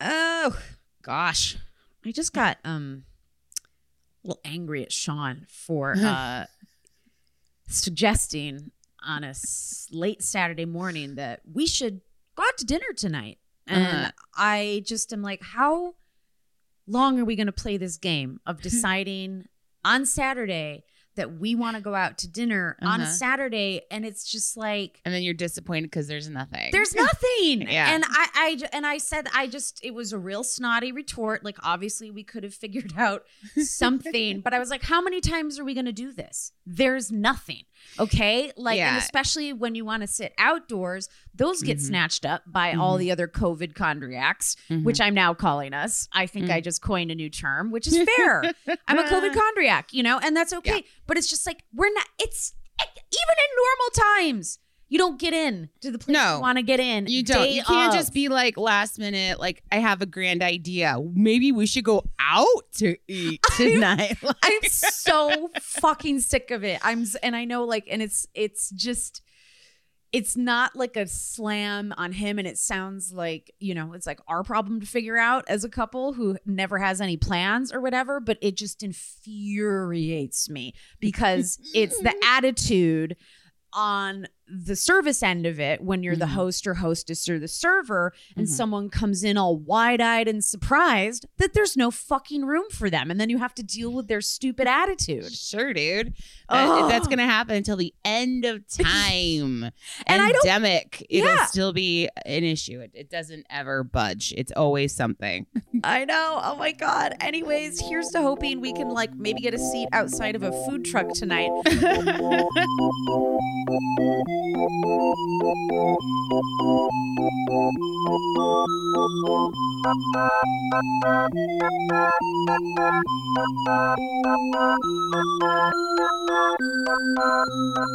Oh gosh, I just got um a little angry at Sean for uh suggesting on a s- late Saturday morning that we should go out to dinner tonight, and Uh-huh. I just am like, how long are we going to play this game of deciding on Saturday? That we want to go out to dinner on a Uh-huh. Saturday, and it's just like and then you're disappointed because there's nothing. there's nothing. Yeah. And I, I and I said I just it was a real snotty retort. Like obviously we could have figured out something, but I was like, how many times are we gonna do this? There's nothing. Okay. Like and especially when you want to sit outdoors, those get Mhm. snatched up by all Mhm. the other COVID chondriacs, Mhm. which I'm now calling us. I think Mm. I just coined a new term, which is fair. I'm a COVID chondriac, you know, and that's okay. Yeah. But it's just like we're not. It's even in normal times, you don't get in to the place No, you want to get in. You don't. You can't of. just be like last minute. Like I have a grand idea. Maybe we should go out to eat tonight. Like- I'm so fucking sick of it. I'm, and I know, like, and it's, it's just. It's not like a slam on him, and it sounds like, you know, it's like our problem to figure out as a couple who never has any plans or whatever, but it just infuriates me because it's the attitude on the service end of it when you're the Mhm. host or hostess or the server and Mhm. someone comes in all wide-eyed and surprised that there's no fucking room for them and then you have to deal with their stupid attitude Sure, dude. That- that's gonna happen until the end of time. And I don't- Endemic. It'll Yeah. still be an issue. It, it doesn't ever budge. It's always something. I know. Oh my god. Anyways, here's to hoping we can like maybe get a seat outside of a food truck tonight.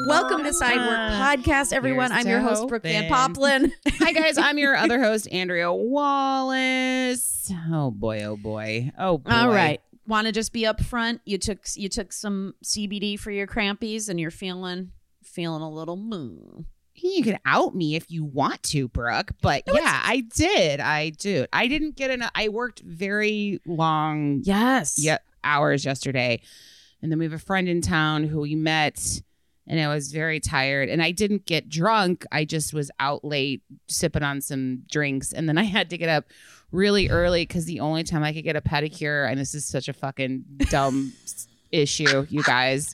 Welcome to Sidework ah, Podcast, everyone. Here's I'm to your host, Brooke Van hoping. Poppelen. Hi guys, I'm your other host, Andrea Wallace. Oh boy, oh boy, oh boy. All right. Want to just be upfront? You took you took some CBD for your crampies, and you're feeling feeling a little moo. You can out me if you want to, Brooke. But No, yeah, I did. I do. I didn't get enough. I worked very long Yes. yeah, hours yesterday. And then we have a friend in town who we met and I was very tired and I didn't get drunk. I just was out late sipping on some drinks and then I had to get up really early cuz the only time I could get a pedicure and this is such a fucking dumb issue, you guys.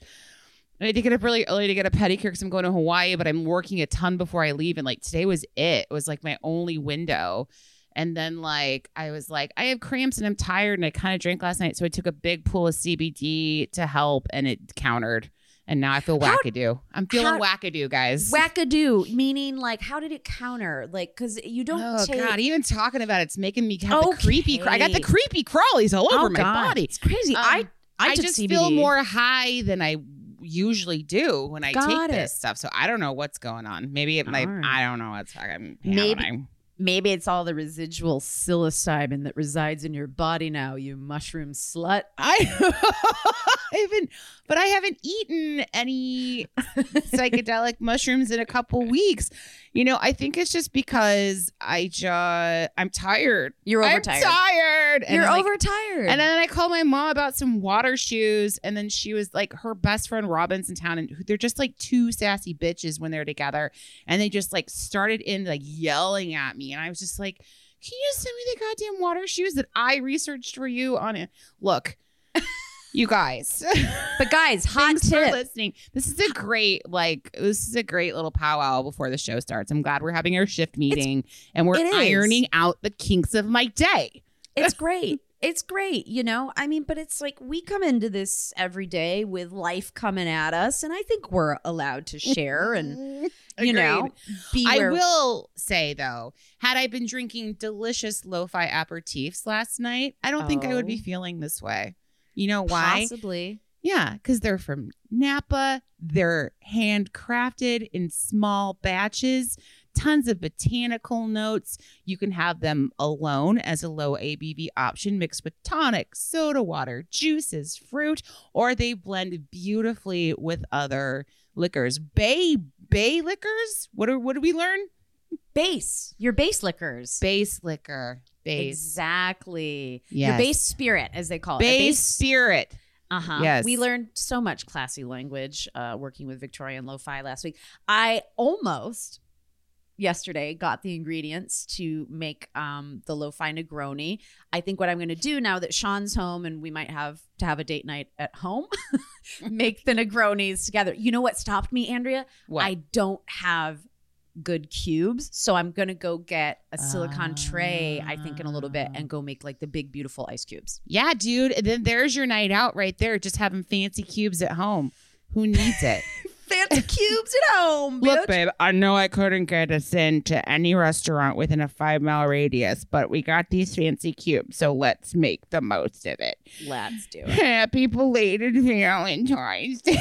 I had to get up really early to get a pedicure because I'm going to Hawaii, but I'm working a ton before I leave. And like today was it. It was like my only window. And then like I was like, I have cramps and I'm tired and I kind of drank last night. So I took a big pool of CBD to help and it countered. And now I feel How- wackadoo. I'm feeling how- wackadoo, guys. Wackadoo, meaning like, how did it counter? Like, because you don't Oh take. God! Even talking about it, it's making me have the creepy. Cr- I got the creepy crawlies all over Oh, my God. body. It's crazy. Um, I I, I, just CBD. feel more high than I usually do when I Got take it. this stuff. So I don't know what's going on. Maybe it might. Right. I don't know what's I'm Maybe- happening. Maybe it's all the residual psilocybin that resides in your body now. You mushroom slut. I haven't, but I haven't eaten any psychedelic mushrooms in a couple weeks. You know, I think it's just because I just I'm tired. You're I'm tired. And You're I'm like, overtired. And then I called my mom about some water shoes, and then she was like, her best friend Robin's in town, and they're just like two sassy bitches when they're together, and they just like started in like yelling at me, and I was just like, Can you send me the goddamn water shoes that I researched for you on it? Look, you guys. But guys, hot Thanks for tip. listening. This is a great, like, this is a great little powwow before the show starts. I'm glad we're having our shift meeting and we're it is. ironing out the kinks of my day. It's great. It's great, you know? I mean, but it's like we come into this every day with life coming at us, and I think we're allowed to share and, you know, be I will say though, had I been drinking delicious lo-fi aperitifs last night, I don't think I would be Oh. feeling this way. You know why? possibly. Yeah, because they're from Napa. They're handcrafted in small batches, tons of botanical notes. You can have them alone as a low ABV option, mixed with tonic, soda water, juices, fruit, or they blend beautifully with other liquors. Bay Bay liquors. What are what did we learn? Base. Your base liquors. Base liquor. Base. Exactly. Yes. Your base spirit, as they call it. A Base spirit. Uh huh. Yes. We learned so much classy language uh, working with Victoria and Lo-Fi last week. I almost yesterday got the ingredients to make um, the Lo-Fi Negroni. I think what I'm going to do now that Sean's home and we might have to have a date night at home, make the Negronis together. You know what stopped me, Andrea? What? I don't have good cubes, so I'm gonna go get a silicon tray. I think in a little bit Ah. and go make like the big beautiful ice cubes. Yeah, dude. And then there's your night out right there, just having fancy cubes at home. Who needs it? Fancy cubes at home. Look, babe, I know I couldn't get us into any restaurant within a five mile radius, but we got these fancy cubes, so let's make the most of it. Let's do it. Happy belated Valentine's Day.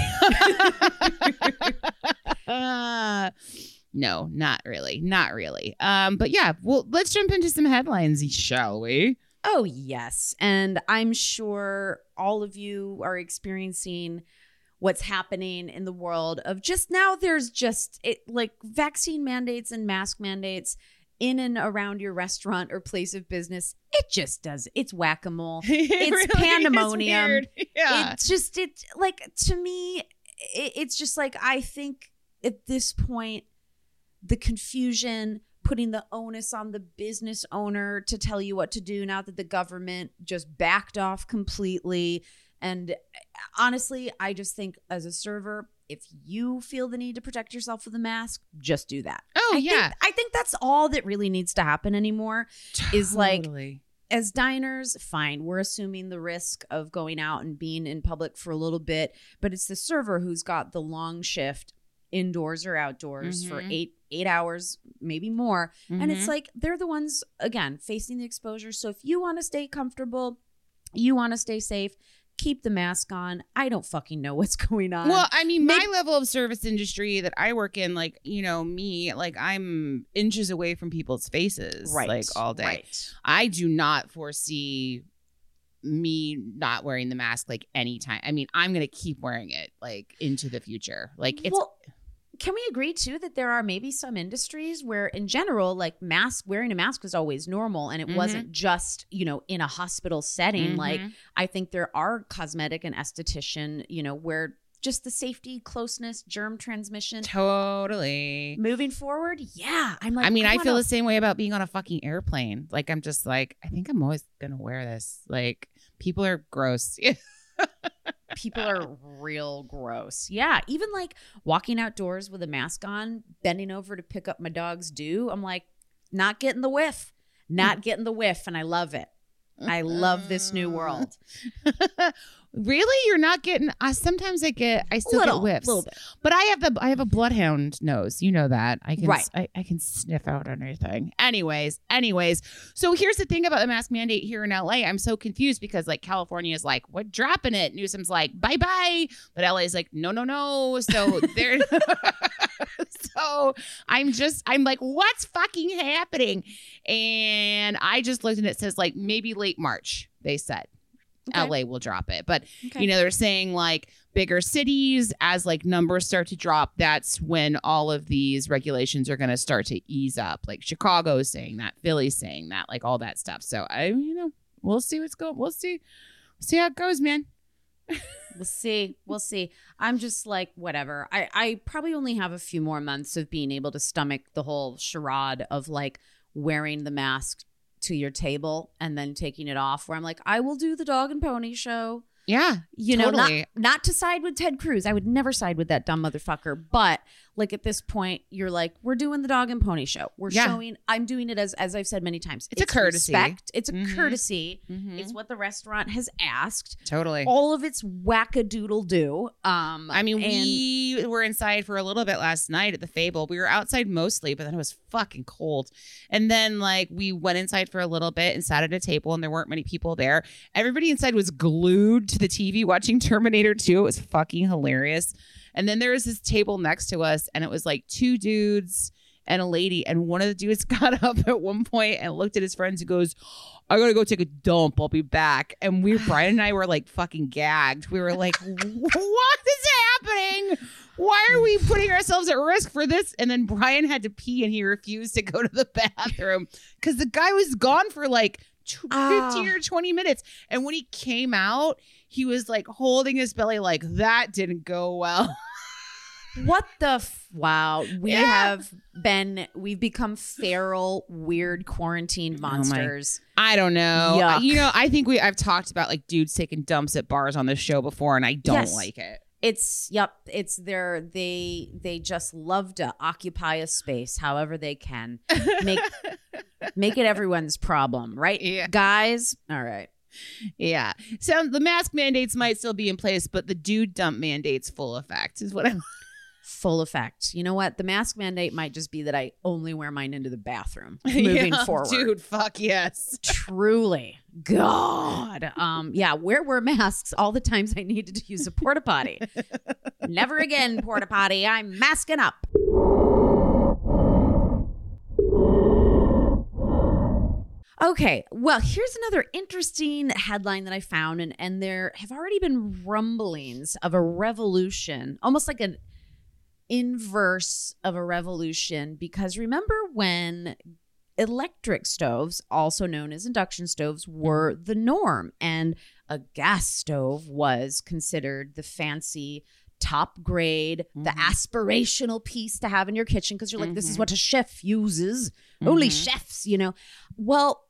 No, not really. Not really. Um, but yeah, well, let's jump into some headlines, shall we? Oh, yes. And I'm sure all of you are experiencing what's happening in the world of just now there's just it like vaccine mandates and mask mandates in and around your restaurant or place of business. It just does. It's whack-a-mole. It's pandemonium. Yeah. It's just it like to me it, it's just like I think at this point the confusion putting the onus on the business owner to tell you what to do now that the government just backed off completely and honestly I just think as a server if you feel the need to protect yourself with a mask just do that. oh I yeah. think, I think that's all that really needs to happen anymore is like- as diners, fine, we're assuming the risk of going out and being in public for a little bit, but it's the server who's got the long shift indoors or outdoors for Mhm. Eight hours, maybe more. And it's Mhm. like they're the ones again facing the exposure. So if you want to stay comfortable, you want to stay safe, keep the mask on. I don't fucking know what's going on. Well, I mean, my level of service industry that I work in, like, you know, me, like, I'm inches away from people's faces, right. like, all day. Right. I do not foresee me not wearing the mask, like, anytime. I mean, I'm going to keep wearing it, like, into the future. Like, it's. well, can we agree too that there are maybe some industries where, in general, like mask wearing a mask was always normal, and it Mhm. wasn't just you know in a hospital setting. Like Mhm. I think there are cosmetic and esthetician, you know, where just the safety, closeness, germ transmission. Totally. Moving forward, yeah, I'm like. I mean, I, feel wanna- the same way about being on a fucking airplane. Like, I'm just like, I think I'm always going to wear this. Like, people are gross. people uh. are real gross. Yeah, even like walking outdoors with a mask on, bending over to pick up my dog's dew. I'm like, not getting the whiff, not getting the whiff, and I love it. I love this new world. really? You're not getting. I sometimes I get. I still little, get whiffs. little bit. But I have the. I have a bloodhound nose. You know that. I can. Right. I, I can sniff out anything. Anyways. Anyways. So here's the thing about the mask mandate here in LA. I'm so confused because like California is like, what dropping it? Newsom's like, bye bye. But LA is like, no, no, no. So they're. so I'm just. I'm like, what's fucking happening? And I just looked and it says like maybe late March. They said. Okay. LA will drop it. But Okay. you know, they're saying like bigger cities as like numbers start to drop, that's when all of these regulations are going to start to ease up. Like Chicago's saying that, Philly's saying that, like all that stuff. So I, you know, we'll see what's going. We'll see, see how it goes, man. We'll see. We'll see. I'm just like, whatever. I, I probably only have a few more months of being able to stomach the whole charade of like wearing the mask to your table and then taking it off. Where I'm like, I will do the dog and pony show. Yeah. You know, Totally. not not to side with Ted Cruz. I would never side with that dumb motherfucker. But like at this point, you're like, we're doing the dog and pony show. We're Yeah. showing. I'm doing it as as I've said many times. It's a courtesy. Respect. It's a Mhm. courtesy. Mhm. It's what the restaurant has asked. Totally. All of it's wackadoodle do. Um, I mean, we were inside for a little bit last night at the Fable. We were outside mostly, but then it was fucking cold. And then, like, we went inside for a little bit and sat at a table, and there weren't many people there. Everybody inside was glued to the TV watching Terminator 2. It was fucking hilarious. And then there was this table next to us, and it was like two dudes and a lady. And one of the dudes got up at one point and looked at his friends and goes, I gotta go take a dump. I'll be back. And we, Brian and I were like fucking gagged. We were like, what is happening? Why are we putting ourselves at risk for this? And then Brian had to pee and he refused to go to the bathroom because the guy was gone for like 15 Ah. or 20 minutes. And when he came out, he was like holding his belly, like, that didn't go well. What the f- wow? We Yeah. have been we've become feral, weird quarantined oh my- monsters. I don't know. Yuck. You know, I think we I've talked about like dudes taking dumps at bars on this show before, and I don't Yes. like it. It's yep. It's their they they just love to occupy a space however they can. Make make it everyone's problem, right? Yeah. guys. All right. Yeah. So the mask mandates might still be in place, but the dude dump mandates full effect is what I'm Full effect. You know what? The mask mandate might just be that I only wear mine into the bathroom moving Yeah, forward. Dude, fuck yes. Truly. God. Um, yeah, where were masks all the times I needed to use a porta potty? Never again, porta potty. I'm masking up. Okay, well, here's another interesting headline that I found, and, and there have already been rumblings of a revolution, almost like an inverse of a revolution. Because remember when electric stoves, also known as induction stoves, were the norm, and a gas stove was considered the fancy top grade, the Mhm. aspirational piece to have in your kitchen because you're like, this is Mhm. what a chef uses. Only Mhm. chefs, you know. Well,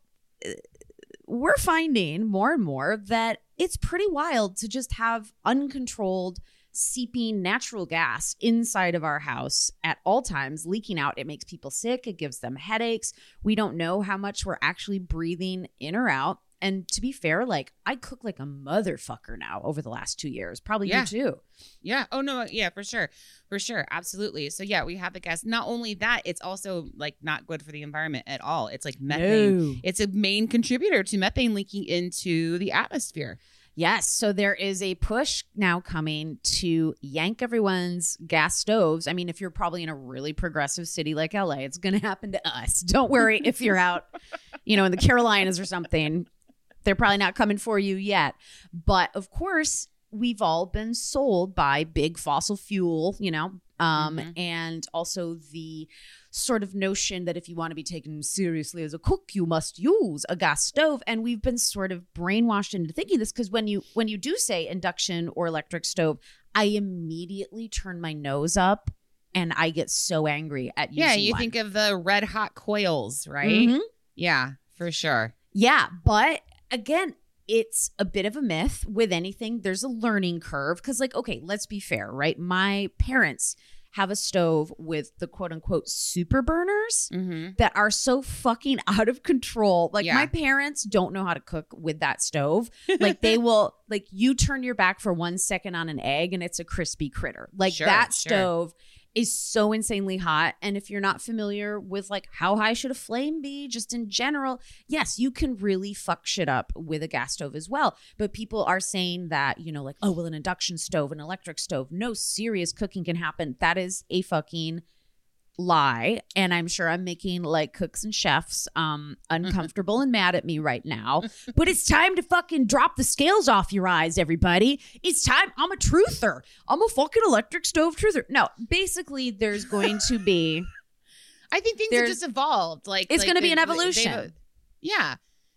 we're finding more and more that it's pretty wild to just have uncontrolled seeping natural gas inside of our house at all times leaking out. It makes people sick. It gives them headaches. We don't know how much we're actually breathing in or out and to be fair like i cook like a motherfucker now over the last two years probably Yeah. you too Yeah. Oh no. Yeah, for sure. For sure. Absolutely. So yeah, we have the gas. Not only that, it's also like not good for the environment at all. It's like methane. It's a main contributor to methane leaking into the atmosphere. Yes. So there is a push now coming to yank everyone's gas stoves. I mean, if you're probably in a really progressive city like LA, it's going to happen to us. Don't worry if you're out, you know, in the Carolinas or something. They're probably not coming for you yet. But of course, we've all been sold by big fossil fuel, you know, um, Mhm. and also the sort of notion that if you want to be taken seriously as a cook, you must use a gas stove. And we've been sort of brainwashed into thinking this because when you when you do say induction or electric stove, I immediately turn my nose up and I get so angry at you. yeah. You one. think of the red hot coils, right? Mhm. Yeah, for sure. Yeah, but again, it's a bit of a myth with anything. There's a learning curve because, like, okay, let's be fair, right? My parents have a stove with the quote unquote super burners Mm-hmm. that are so fucking out of control. Like, Yeah. my parents don't know how to cook with that stove. Like, they will, like, you turn your back for one second on an egg and it's a crispy critter. Like, Sure, that sure. stove is so insanely hot. And if you're not familiar with like how high should a flame be, just in general, yes, you can really fuck shit up with a gas stove as well. But people are saying that, you know, like, oh, well, an induction stove, an electric stove, no serious cooking can happen. That is a fucking lie and i'm sure i'm making like cooks and chefs um uncomfortable and mad at me right now but it's time to fucking drop the scales off your eyes everybody it's time i'm a truther i'm a fucking electric stove truther no basically there's going to be I think things have just evolved. Like It's like gonna be an evolution. they've- yeah,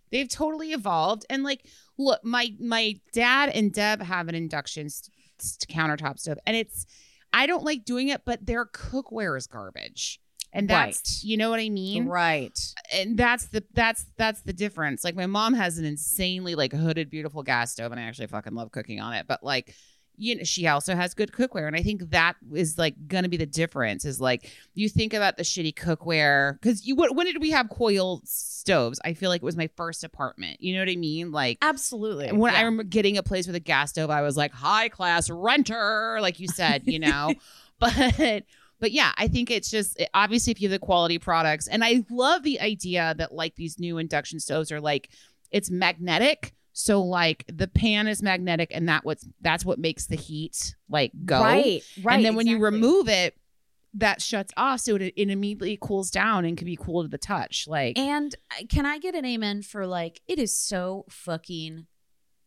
they've totally evolved. And like, look, my my dad and Deb have an induction s- s- countertop stove, and it's I don't like doing it, but their cookware is garbage. And that's Right. you know what I mean? Right. and that's the that's that's the difference. Like my mom has an insanely like hooded, beautiful gas stove, and I actually fucking love cooking on it. But like, you know, she also has good cookware, and I think that is like gonna be the difference. Is like you think about the shitty cookware because you when, when did we have coil stoves? I feel like it was my first apartment. You know what I mean? Like Absolutely. when I Yeah. remember getting a place with a gas stove, I was like high class renter, like you said, you know. but but yeah, I think it's just eh, obviously if you have the quality products, and I love the idea that like these new induction stoves are like it's magnetic. So like the pan is magnetic, and that what's that's what makes the heat like go. Right. Right. and then when you remove it, that shuts off, so it, it immediately cools down and can be cool to the touch. Like And uh, can I get an amen for like it is so fucking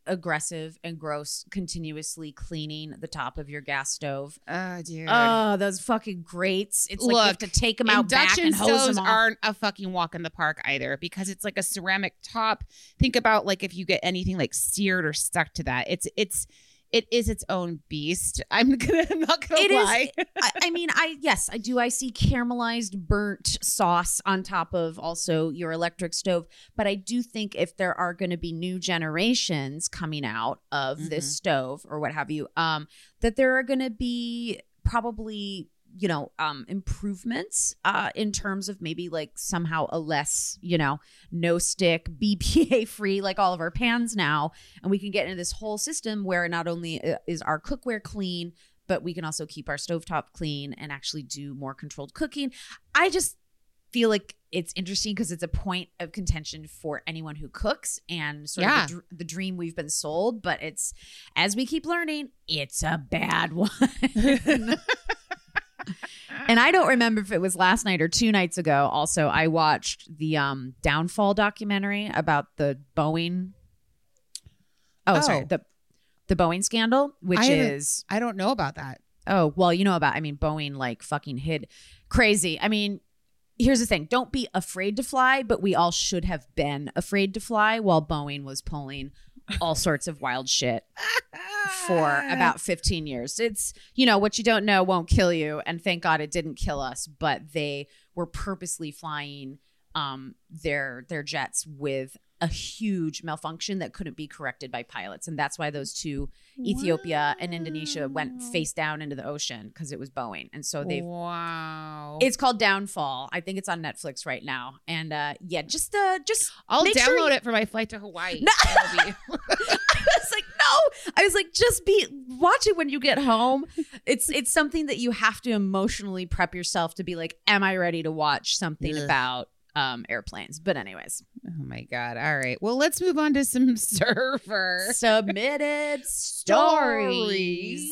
aggressive and gross continuously cleaning the top of your gas stove. oh, dude. Oh, those fucking grates. It's like you have to take them out back and hose stoves them off. aren't a fucking walk in the park either because it's like a ceramic top. Think about like if you get anything like seared or stuck to that. It's it's it is its own beast. I'm gonna I'm not gonna It is- lie. I, I mean, I yes, I do. I see caramelized burnt sauce on top of also your electric stove, but I do think if there are going to be new generations coming out of this stove or what have you, um, that there are going to be probably you know um improvements uh in terms of maybe like somehow a less you know no stick bpa free like all of our pans now and we can get into this whole system where not only uh, is our cookware clean but we can also keep our stovetop clean and actually do more controlled cooking. I just feel like it's interesting because it's a point of contention for anyone who cooks and sort Yeah. of the, dr- the dream we've been sold. But it's as we keep learning, it's a bad one. and I don't remember if it was last night or two nights ago. Also, I watched the um, downfall documentary about the Boeing. Oh, sorry Oh. the the Boeing scandal, which I is I don't know about that. Oh, well, you know about, I mean, Boeing like fucking hid crazy. I mean, here's the thing don't be afraid to fly, but we all should have been afraid to fly while Boeing was pulling all sorts of wild shit for about 15 years. It's, you know, what you don't know won't kill you. And thank God it didn't kill us, but they were purposely flying um their their jets with a huge malfunction that couldn't be corrected by pilots and that's why those two Ethiopia and Indonesia went face down into the ocean because it was Boeing and so they've wow. it's called Downfall I think it's on Netflix right now and uh yeah just uh just I'll download sure you- it for my flight to Hawaii. No. Be- I was like, no. I was like, just be watch it when you get home. It's it's something that you have to emotionally prep yourself to be like, am I ready to watch something Ugh. about um airplanes? But anyways, oh my god. All right. Well, let's move on to some server submitted stories.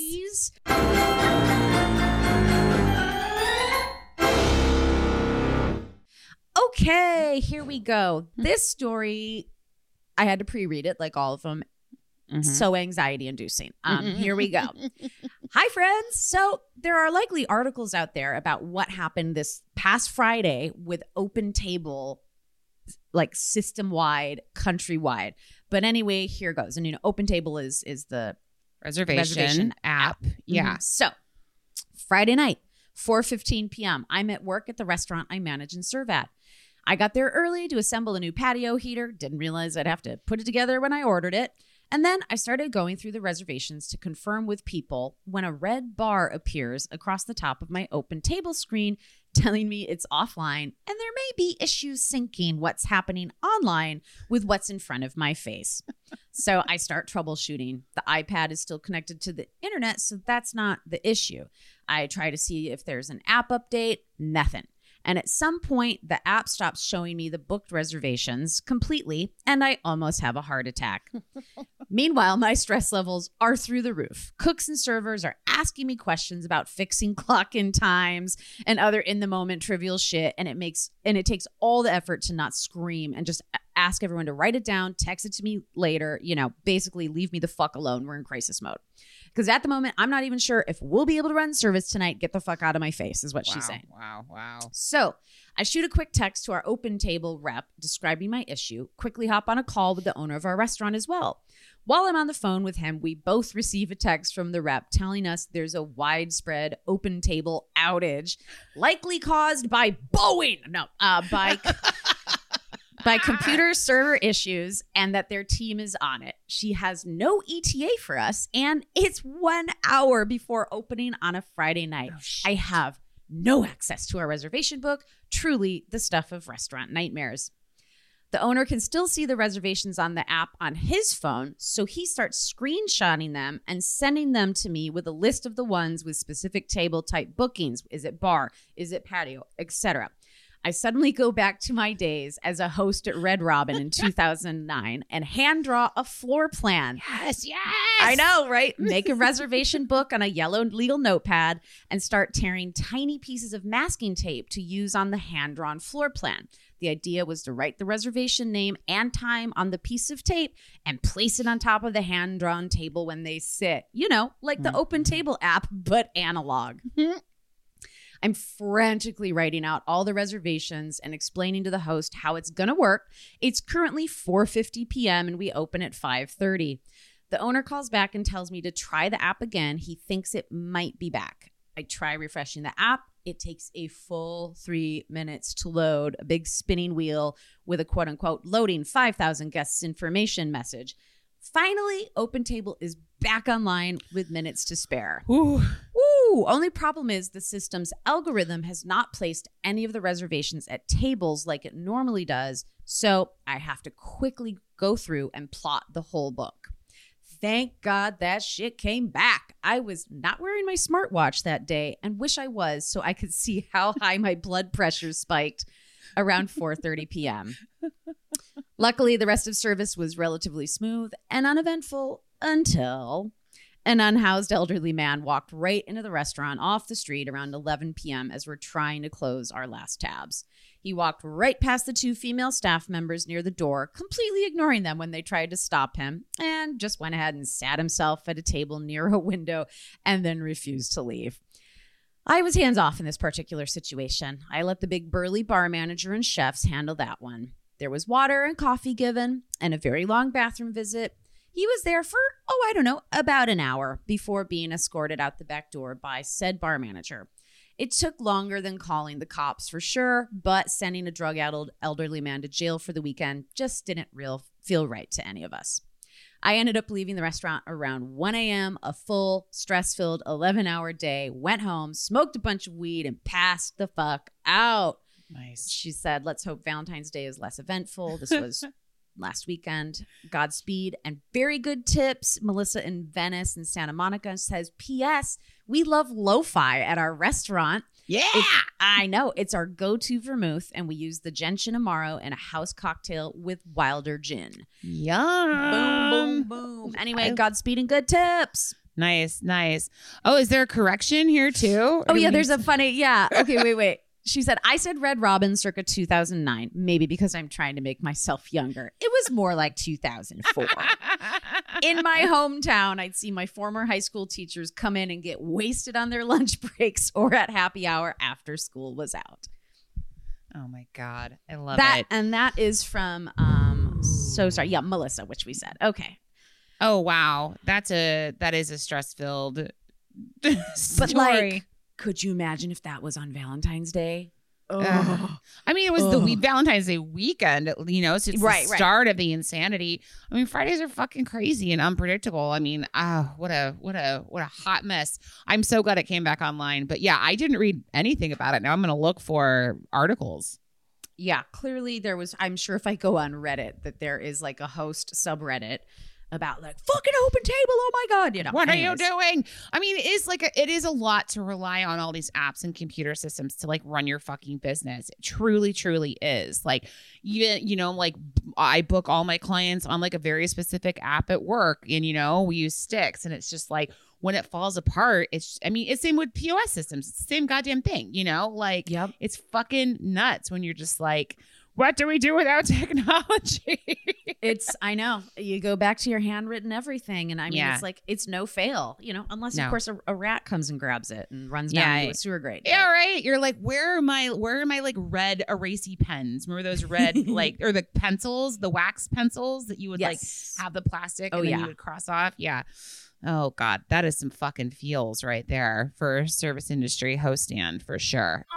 Okay, here we go. This story, I had to pre-read it like all of them. Mhm. So anxiety inducing. Um, Mhm. here we go. Hi, friends. So, there are likely articles out there about what happened this past Friday with Open Table, like system wide, countrywide. But anyway, here goes. And you know, Open Table is is the reservation, Reservation app. Yeah. Mhm. So, Friday night, 4:15 p.m. I'm at work at the restaurant I manage and serve at. I got there early to assemble a new patio heater. Didn't realize I'd have to put it together when I ordered it. And then I started going through the reservations to confirm with people when a red bar appears across the top of my open table screen telling me it's offline and there may be issues syncing what's happening online with what's in front of my face. so I start troubleshooting. The iPad is still connected to the internet, so that's not the issue. I try to see if there's an app update, nothing. And at some point, the app stops showing me the booked reservations completely, and I almost have a heart attack. Meanwhile, my stress levels are through the roof. Cooks and servers are asking me questions about fixing clock in times and other in the moment trivial shit, and it makes and it takes all the effort to not scream and just ask everyone to write it down, text it to me later, you know, basically leave me the fuck alone. We're in crisis mode. Because at the moment, I'm not even sure if we'll be able to run service tonight. Get the fuck out of my face, is what wow, she's saying. Wow. Wow. So I shoot a quick text to our open table rep describing my issue, quickly hop on a call with the owner of our restaurant as well. While I'm on the phone with him, we both receive a text from the rep telling us there's a widespread open table outage, likely caused by Boeing. No, uh, by by computer server issues, and that their team is on it. She has no ETA for us, and it's one hour before opening on a Friday night. Oh, I have no access to our reservation book. Truly, the stuff of restaurant nightmares. The owner can still see the reservations on the app on his phone, so he starts screenshotting them and sending them to me with a list of the ones with specific table type bookings. Is it bar? Is it patio? Etc. I suddenly go back to my days as a host at Red Robin in 2009 and hand draw a floor plan. Yes, yes. I know, right? Make a reservation book on a yellow legal notepad and start tearing tiny pieces of masking tape to use on the hand drawn floor plan. The idea was to write the reservation name and time on the piece of tape and place it on top of the hand drawn table when they sit. You know, like the mm-hmm. open table app, but analog. Mm-hmm. I'm frantically writing out all the reservations and explaining to the host how it's going to work. It's currently 4:50 p.m. and we open at 5:30. The owner calls back and tells me to try the app again. He thinks it might be back. I try refreshing the app. It takes a full three minutes to load a big spinning wheel with a quote unquote loading 5,000 guests information message. Finally, OpenTable is back online with minutes to spare. Ooh. Only problem is the system's algorithm has not placed any of the reservations at tables like it normally does, so I have to quickly go through and plot the whole book. Thank God that shit came back. I was not wearing my smartwatch that day and wish I was so I could see how high my blood pressure spiked around 4:30 p.m. Luckily, the rest of service was relatively smooth and uneventful until an unhoused elderly man walked right into the restaurant off the street around 11 p.m. as we're trying to close our last tabs. He walked right past the two female staff members near the door, completely ignoring them when they tried to stop him, and just went ahead and sat himself at a table near a window and then refused to leave. I was hands off in this particular situation. I let the big burly bar manager and chefs handle that one. There was water and coffee given and a very long bathroom visit. He was there for, oh, I don't know, about an hour before being escorted out the back door by said bar manager. It took longer than calling the cops for sure, but sending a drug addled elderly man to jail for the weekend just didn't real feel right to any of us. I ended up leaving the restaurant around 1 a.m., a full, stress filled 11 hour day, went home, smoked a bunch of weed, and passed the fuck out. Nice. She said, Let's hope Valentine's Day is less eventful. This was last weekend. Godspeed and very good tips. Melissa in Venice and Santa Monica says, P.S. We love lo fi at our restaurant. Yeah. It's- I know. It's our go to vermouth, and we use the Gentian Amaro in a house cocktail with Wilder gin. Yum. Boom, boom, boom. Anyway, I- Godspeed and good tips. Nice, nice. Oh, is there a correction here too? Or Oh, yeah, there's a funny, yeah. Okay, wait, wait. She said, I said Red Robin circa 2009, maybe because I'm trying to make myself younger. It was more like 2004. in my hometown, I'd see my former high school teachers come in and get wasted on their lunch breaks or at happy hour after school was out. Oh my god, I love that it. and that is from um so sorry. Yeah, Melissa, which we said. Okay. Oh wow, that's a that is a stress filled But like could you imagine if that was on Valentine's Day? Ugh. I mean, it was the week Valentine's Day weekend, you know, so it's Right, the right. start of the insanity. I mean, Fridays are fucking crazy and unpredictable. I mean, ah, what a what a what a hot mess. I'm so glad it came back online, but yeah, I didn't read anything about it. Now I'm going to look for articles. yeah, clearly there was. I'm sure if I go on Reddit, that there is like a host subreddit about like fucking open table. Oh my god, you know. What anyways. are you doing? I mean, it is like a, it is a lot to rely on all these apps and computer systems to like run your fucking business. It truly, truly is. Like even you know, like I book all my clients on like a very specific app at work, and you know, we use sticks, and it's just like when it falls apart, it's. I mean, it's same with POS systems. It's the same goddamn thing. You know, like Yep. it's fucking nuts when you're just like what do we do without technology? It's I know you go back to your handwritten everything, and I mean Yeah. it's like it's no fail, you know, unless No. of course a, a rat comes and grabs it and runs Yeah, down I- to a sewer grate. yeah, right. You're like, where are my where are my like red erasey pens? Remember those red like or the pencils, the wax pencils that you would Yes. like have the plastic Oh, and then yeah. you would cross off? Yeah. Oh God, that is some fucking feels right there for service industry host stand for sure.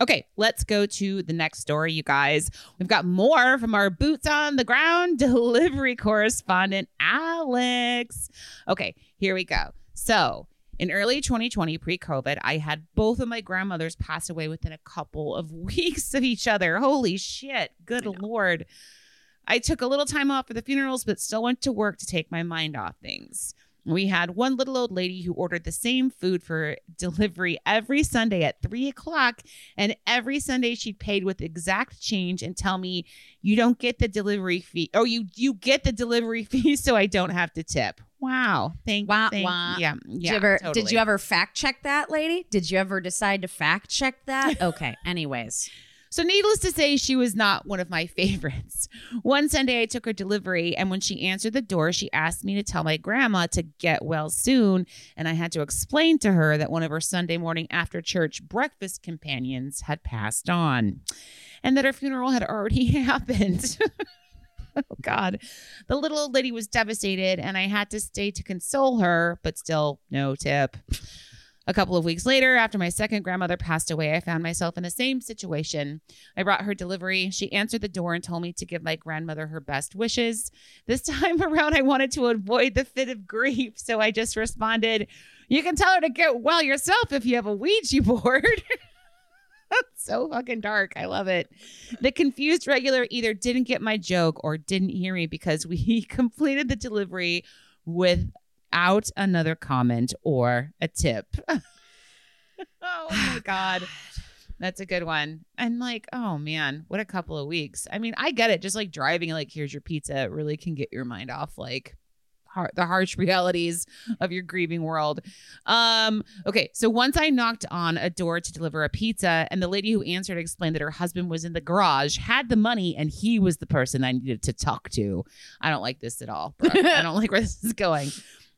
Okay, let's go to the next story, you guys. We've got more from our boots on the ground delivery correspondent, Alex. Okay, here we go. So, in early 2020, pre COVID, I had both of my grandmothers pass away within a couple of weeks of each other. Holy shit. Good Lord. I took a little time off for the funerals, but still went to work to take my mind off things. We had one little old lady who ordered the same food for delivery every Sunday at three o'clock. And every Sunday she'd paid with exact change and tell me, you don't get the delivery fee. Oh, you you get the delivery fee, so I don't have to tip. Wow. Thank, Wah, thank wah. Yeah. Did Yeah. you ever totally. did you ever fact check that lady? Did you ever decide to fact check that? Okay. Anyways. So, needless to say, she was not one of my favorites. One Sunday, I took her delivery, and when she answered the door, she asked me to tell my grandma to get well soon. And I had to explain to her that one of her Sunday morning after church breakfast companions had passed on and that her funeral had already happened. oh, God. The little old lady was devastated, and I had to stay to console her, but still, no tip. A couple of weeks later, after my second grandmother passed away, I found myself in the same situation. I brought her delivery. She answered the door and told me to give my grandmother her best wishes. This time around, I wanted to avoid the fit of grief, so I just responded, You can tell her to get well yourself if you have a Ouija board. so fucking dark. I love it. The confused regular either didn't get my joke or didn't hear me because we completed the delivery without another comment or a tip. oh my God. That's a good one. And like, oh man, what a couple of weeks. I mean, I get it. Just like driving, like, here's your pizza, it really can get your mind off like har- the harsh realities of your grieving world. Um, okay, so once I knocked on a door to deliver a pizza, and the lady who answered explained that her husband was in the garage, had the money, and he was the person I needed to talk to. I don't like this at all. Brooke. I don't like where this is going.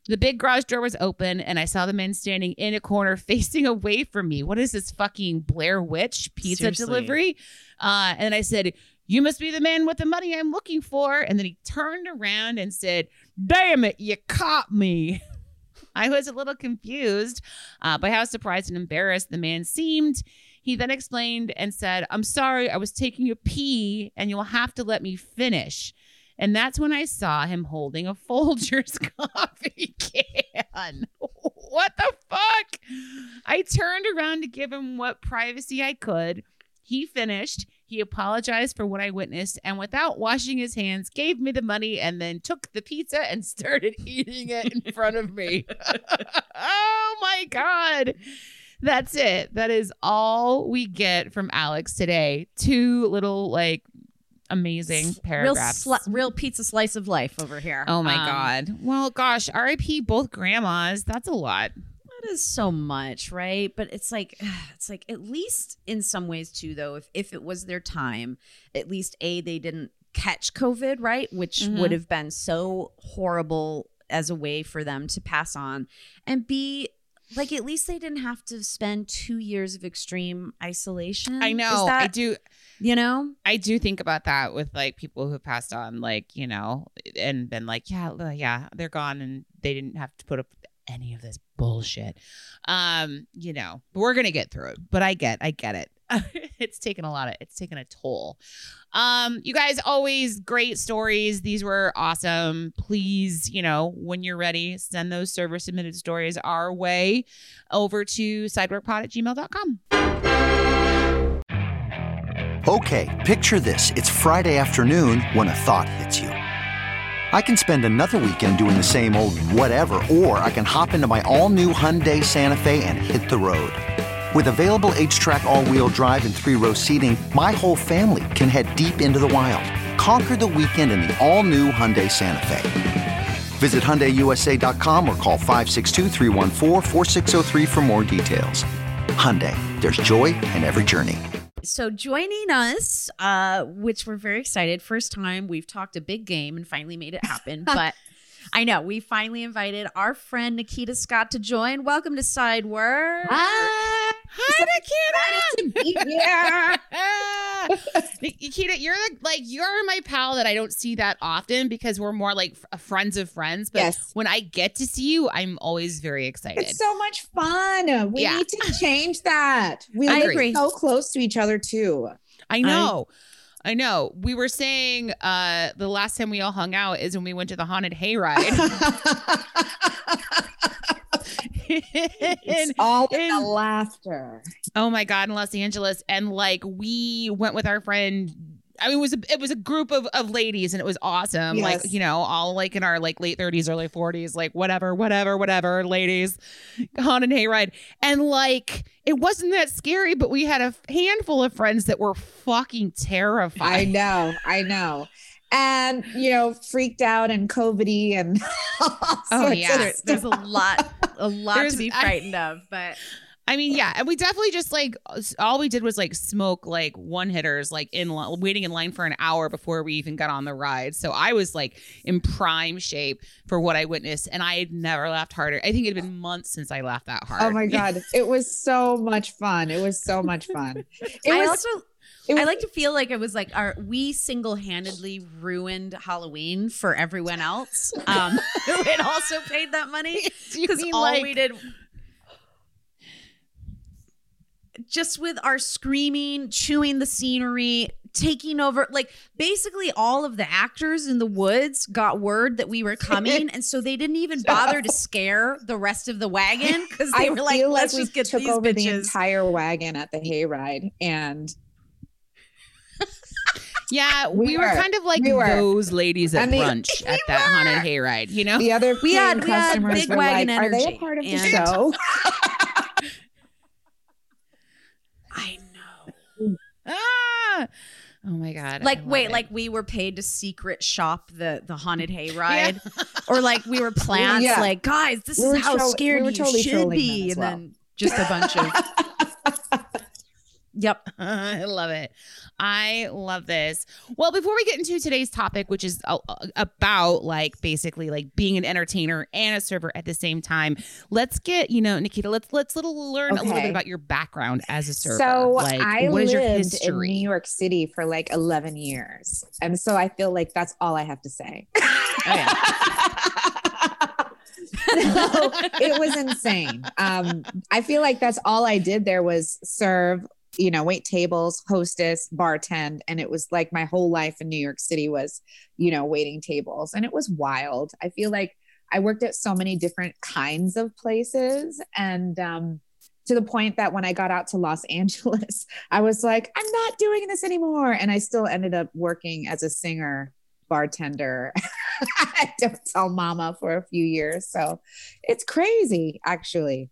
The big garage door was open, and I saw the man standing in a corner facing away from me. What is this fucking Blair Witch pizza Seriously. delivery? Uh, and I said, You must be the man with the money I'm looking for. And then he turned around and said, Damn it, you caught me. I was a little confused uh, by how surprised and embarrassed the man seemed. He then explained and said, I'm sorry, I was taking a pee and you'll have to let me finish. And that's when I saw him holding a Folgers coffee can. what the fuck? I turned around to give him what privacy I could. He finished. He apologized for what I witnessed and without washing his hands, gave me the money and then took the pizza and started eating it in front of me. oh my God. That's it. That is all we get from Alex today. Two little, like, amazing real paragraphs. sli- real pizza slice of life over here. Oh my Um, God. Well, gosh, RIP both grandmas. That's a lot. That is so much, right? But it's like it's like at least in some ways too though if if it was their time, at least a they didn't catch COVID, right? Which Mhm. would have been so horrible as a way for them to pass on. And B like at least they didn't have to spend 2 years of extreme isolation. I know. that, I do. you know? I do think about that with like people who passed on, like you know, and been like, yeah, yeah, they're gone, and they didn't have to put up any of this bullshit. Um, you know, we're gonna get through it. But I get, I get it. it's taken a lot of, it's taken a toll. Um, you guys always great stories. These were awesome. Please, you know, when you're ready, send those server submitted stories our way over to sideworkpod at gmail.com. Okay, picture this. It's Friday afternoon when a thought hits you. I can spend another weekend doing the same old whatever, or I can hop into my all new Hyundai Santa Fe and hit the road. With available HTRAC, all wheel drive, and three row seating, my whole family can head deep into the wild. Conquer the weekend in the all new Hyundai Santa Fe. Visit HyundaiUSA.com or call 562-314-4603 for more details. Hyundai, there's joy in every journey. So joining us, uh, which we're very excited. First time we've talked a big game and finally made it happen. but I know we finally invited our friend Nikita Scott to join. Welcome to Side Work. Hi, Nikita. Yeah. Nikita, you're like, like you're my pal that I don't see that often because we're more like friends of friends. But Yes. when I get to see you, I'm always very excited. It's so much fun. We Yeah. need to change that. We I live agree. so close to each other too. I know. I know. We were saying uh the last time we all hung out is when we went to the haunted hayride. it's all in the laughter. oh my god, in Los Angeles. And like we went with our friend I mean, it was a, it was a group of, of ladies, and it was awesome. Like you know, all like in our like late thirties, early forties, like whatever, whatever, whatever, ladies, haunted hayride, and like it wasn't that scary, but we had a handful of friends that were fucking terrified. I know, I know. And you know, freaked out and COVIDy and Oh, yeah. There- there's a lot, a lot There's- to be I- frightened of, but I mean, yeah, and we definitely just like all we did was like smoke like one hitters, like in li- waiting in line for an hour before we even got on the ride. So I was like in prime shape for what I witnessed, and I had never laughed harder. I think it had been months since I laughed that hard. Oh my god, it was so much fun. It was so much fun. It I was, also was I like to feel like it was like our we single handedly ruined Halloween for everyone else. Um, who had also paid that money because all like- we did. Just with our screaming, chewing the scenery, taking over, like basically all of the actors in the woods got word that we were coming, and so they didn't even bother to scare the rest of the wagon because they I were like, "Let's like we just get took these over the entire wagon at the hayride, and Yeah, we, We were. were. kind of like We those ladies at And the- brunch at that haunted hayride. You know, the other We had- paying we had customers big were wagon like, "Are they a part of the show?" I know. ah, oh my god, like wait it. like we were paid to secret shop the the haunted hayride or like we were plants Yeah. like guys this We is how tro- scared we you totally should be and well. then just a bunch of yep I love it. I love this. Well, before we get into today's topic, which is about like basically like being an entertainer and a server at the same time, let's get you know, Nikita. Let's let's little learn a little bit about your background as a server. So like, I what is your lived in? New York City for like 11 years, and so I feel like that's all I have to say. no, it was insane. Um, I feel like that's all I did there was serve, you know, wait tables, hostess, bartend, and it was like my whole life in New York City was, you know, waiting tables, and it was wild. I feel like I worked at so many different kinds of places, and um, to the point that when I got out to Los Angeles, I was like, I'm not doing this anymore, and I still ended up working as a singer bartender don't tell mama for a few years so it's crazy actually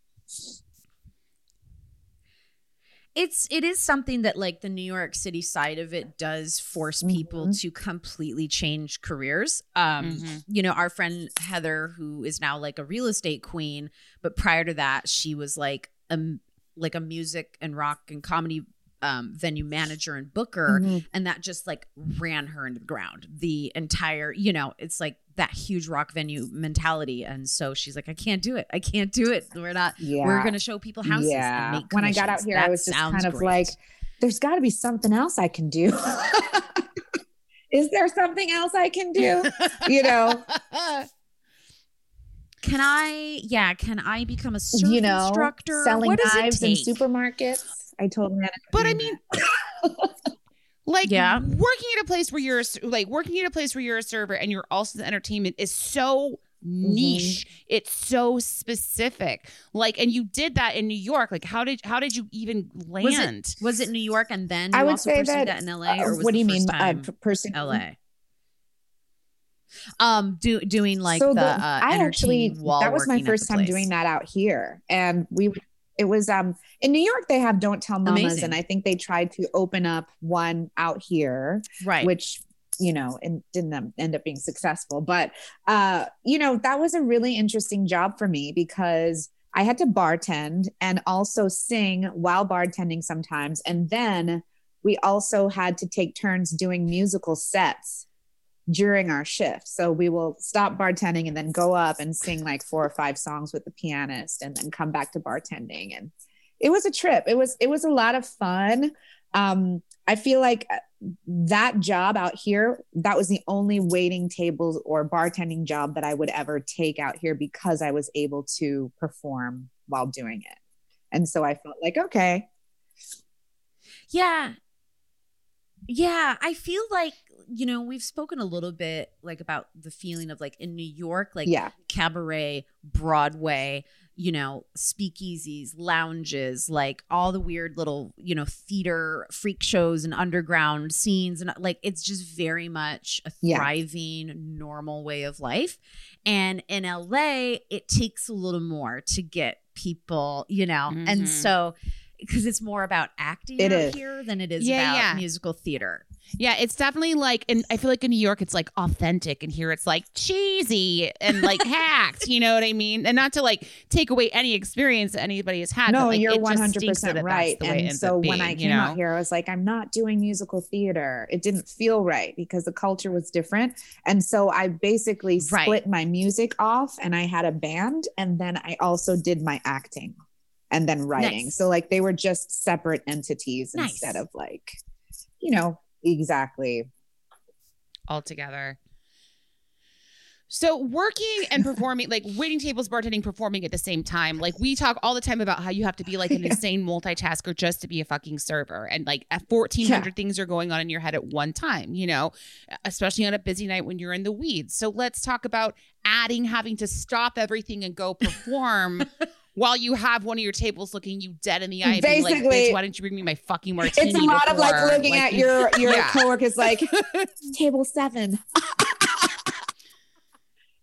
it's it is something that like the new york city side of it does force people Mhm. to completely change careers um Mhm. you know our friend heather who is now like a real estate queen but prior to that she was like a like a music and rock and comedy um, venue manager and booker Mhm. and that just like ran her into the ground. The entire you know it's like that huge rock venue mentality. And so she's like i can't do it. I can't do it. We're not yeah. we're gonna show people houses yeah. when i got out here i was just kind of great. like there's got to be something else i can do. Is there something else i can do? You know? Can i yeah can i become a you know instructor? selling knives in supermarkets i told him But I mean, like Yeah. working at a place where you're a s- like working at a place where you're a server and you're also the entertainment is so niche. It's so specific. Like, and you did that in New York. Like, how did how did you even Was it- land? was it new york and then you i would also say pursued that, in la uh, or was what do you mean first uh, person la um do doing like So the, the- uh I actually that was my first time doing that out here, and we it was um in New York they have Don't Tell Mamas, Amazing. and I think they tried to open up one out here, right which you know and didn't end up being successful, but uh you know that was a really interesting job for me because. I had to bartend and also sing while bartending sometimes. And then we also had to take turns doing musical sets during our shift. So we will stop bartending and then go up and sing like four or five songs with the pianist and then come back to bartending. And it was a trip. It was it was a lot of fun. Um, I feel like uh, that job out here, that was the only waiting tables or bartending job that I would ever take out here because I was able to perform while doing it. And so I felt like, okay. Yeah. Yeah, I feel like you know we've spoken a little bit like about the feeling of like in New York, like Yeah. cabaret, Broadway, you know, speakeasies, lounges, like all the weird little you know theater freak shows and underground scenes, and like it's just very much a Yeah. thriving, normal way of life. And in LA, it takes a little more to get people, you know, Mhm. and so because it's more about acting It out is. here than it is Yeah, about yeah. musical theater. Yeah, it's definitely like, and I feel like in New York, it's like authentic, and here it's like cheesy and like hacked. You know what I mean? And not to like take away any experience that anybody has had. no, but, like, you're one hundred percent that's right. the way it And so up when I came you know? out here, I was like, I'm not doing musical theater. It didn't feel right because the culture was different. And so I basically Right. split my music off and I had a band and then I also did my acting and then writing. Nice. So like they were just separate entities Nice. instead of like, you know, exactly. all together. So working and performing, like waiting tables, bartending, performing at the same time. Like we talk all the time about how you have to be like an Yeah. insane multitasker just to be a fucking server, and like fourteen hundred things are going on in your head at one time. You know, especially on a busy night when you're in the weeds. So let's talk about adding having to stop everything and go perform. While you have one of your tables looking you dead in the eye, like, Basically, "Bitch, why didn't you bring me my fucking martini?" It's a lot of like looking Like, at your your Yeah. coworkers like table seven.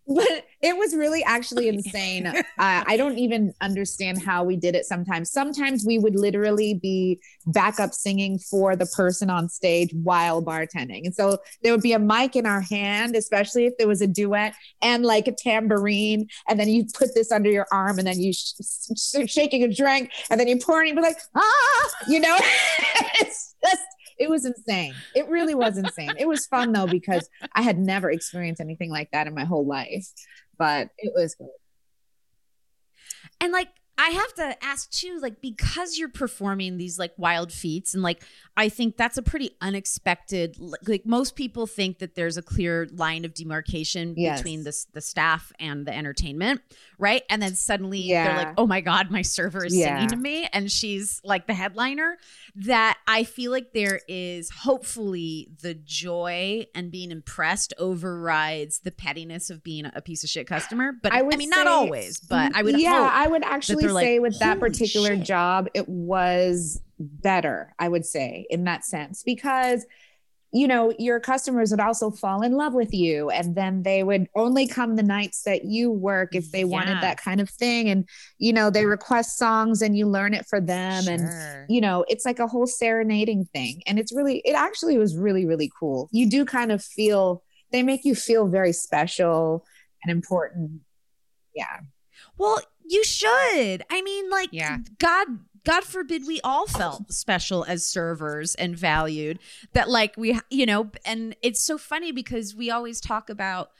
but it was really actually insane. Uh, I don't even understand how we did it sometimes. Sometimes we would literally be backup singing for the person on stage while bartending. And so there would be a mic in our hand, especially if there was a duet and like a tambourine. And then you put this under your arm and then you sh- sh- shaking a drink and then you pour and you be like, ah, you know, it's just, it was insane. It really was insane. It was fun though, because I had never experienced anything like that in my whole life, but it was good. And like I have to ask too, like because you're performing these like wild feats, and like I think that's a pretty unexpected. Like most people think that there's a clear line of demarcation Yes. between the the staff and the entertainment, right? And then suddenly they're like, "Oh my god, my server is Yeah. singing to me," and she's like the headliner. That I feel like there is hopefully the joy and being impressed overrides the pettiness of being a piece of shit customer. But I, I mean, not always, but I would yeah. I would actually like, say with that particular shit." job, it was better, I would say, in that sense, because you know, your customers would also fall in love with you. And then they would only come the nights that you work if they wanted that kind of thing. And, you know, they request songs and you learn it for them. And you know, it's like a whole serenading thing. And it's really, it actually was really, really cool. You do kind of feel, they make you feel very special and important. Yeah. Well, you should. I mean, like, Yeah. God, God forbid we all felt special as servers and valued. That, like, we, you know, and it's so funny because we always talk about.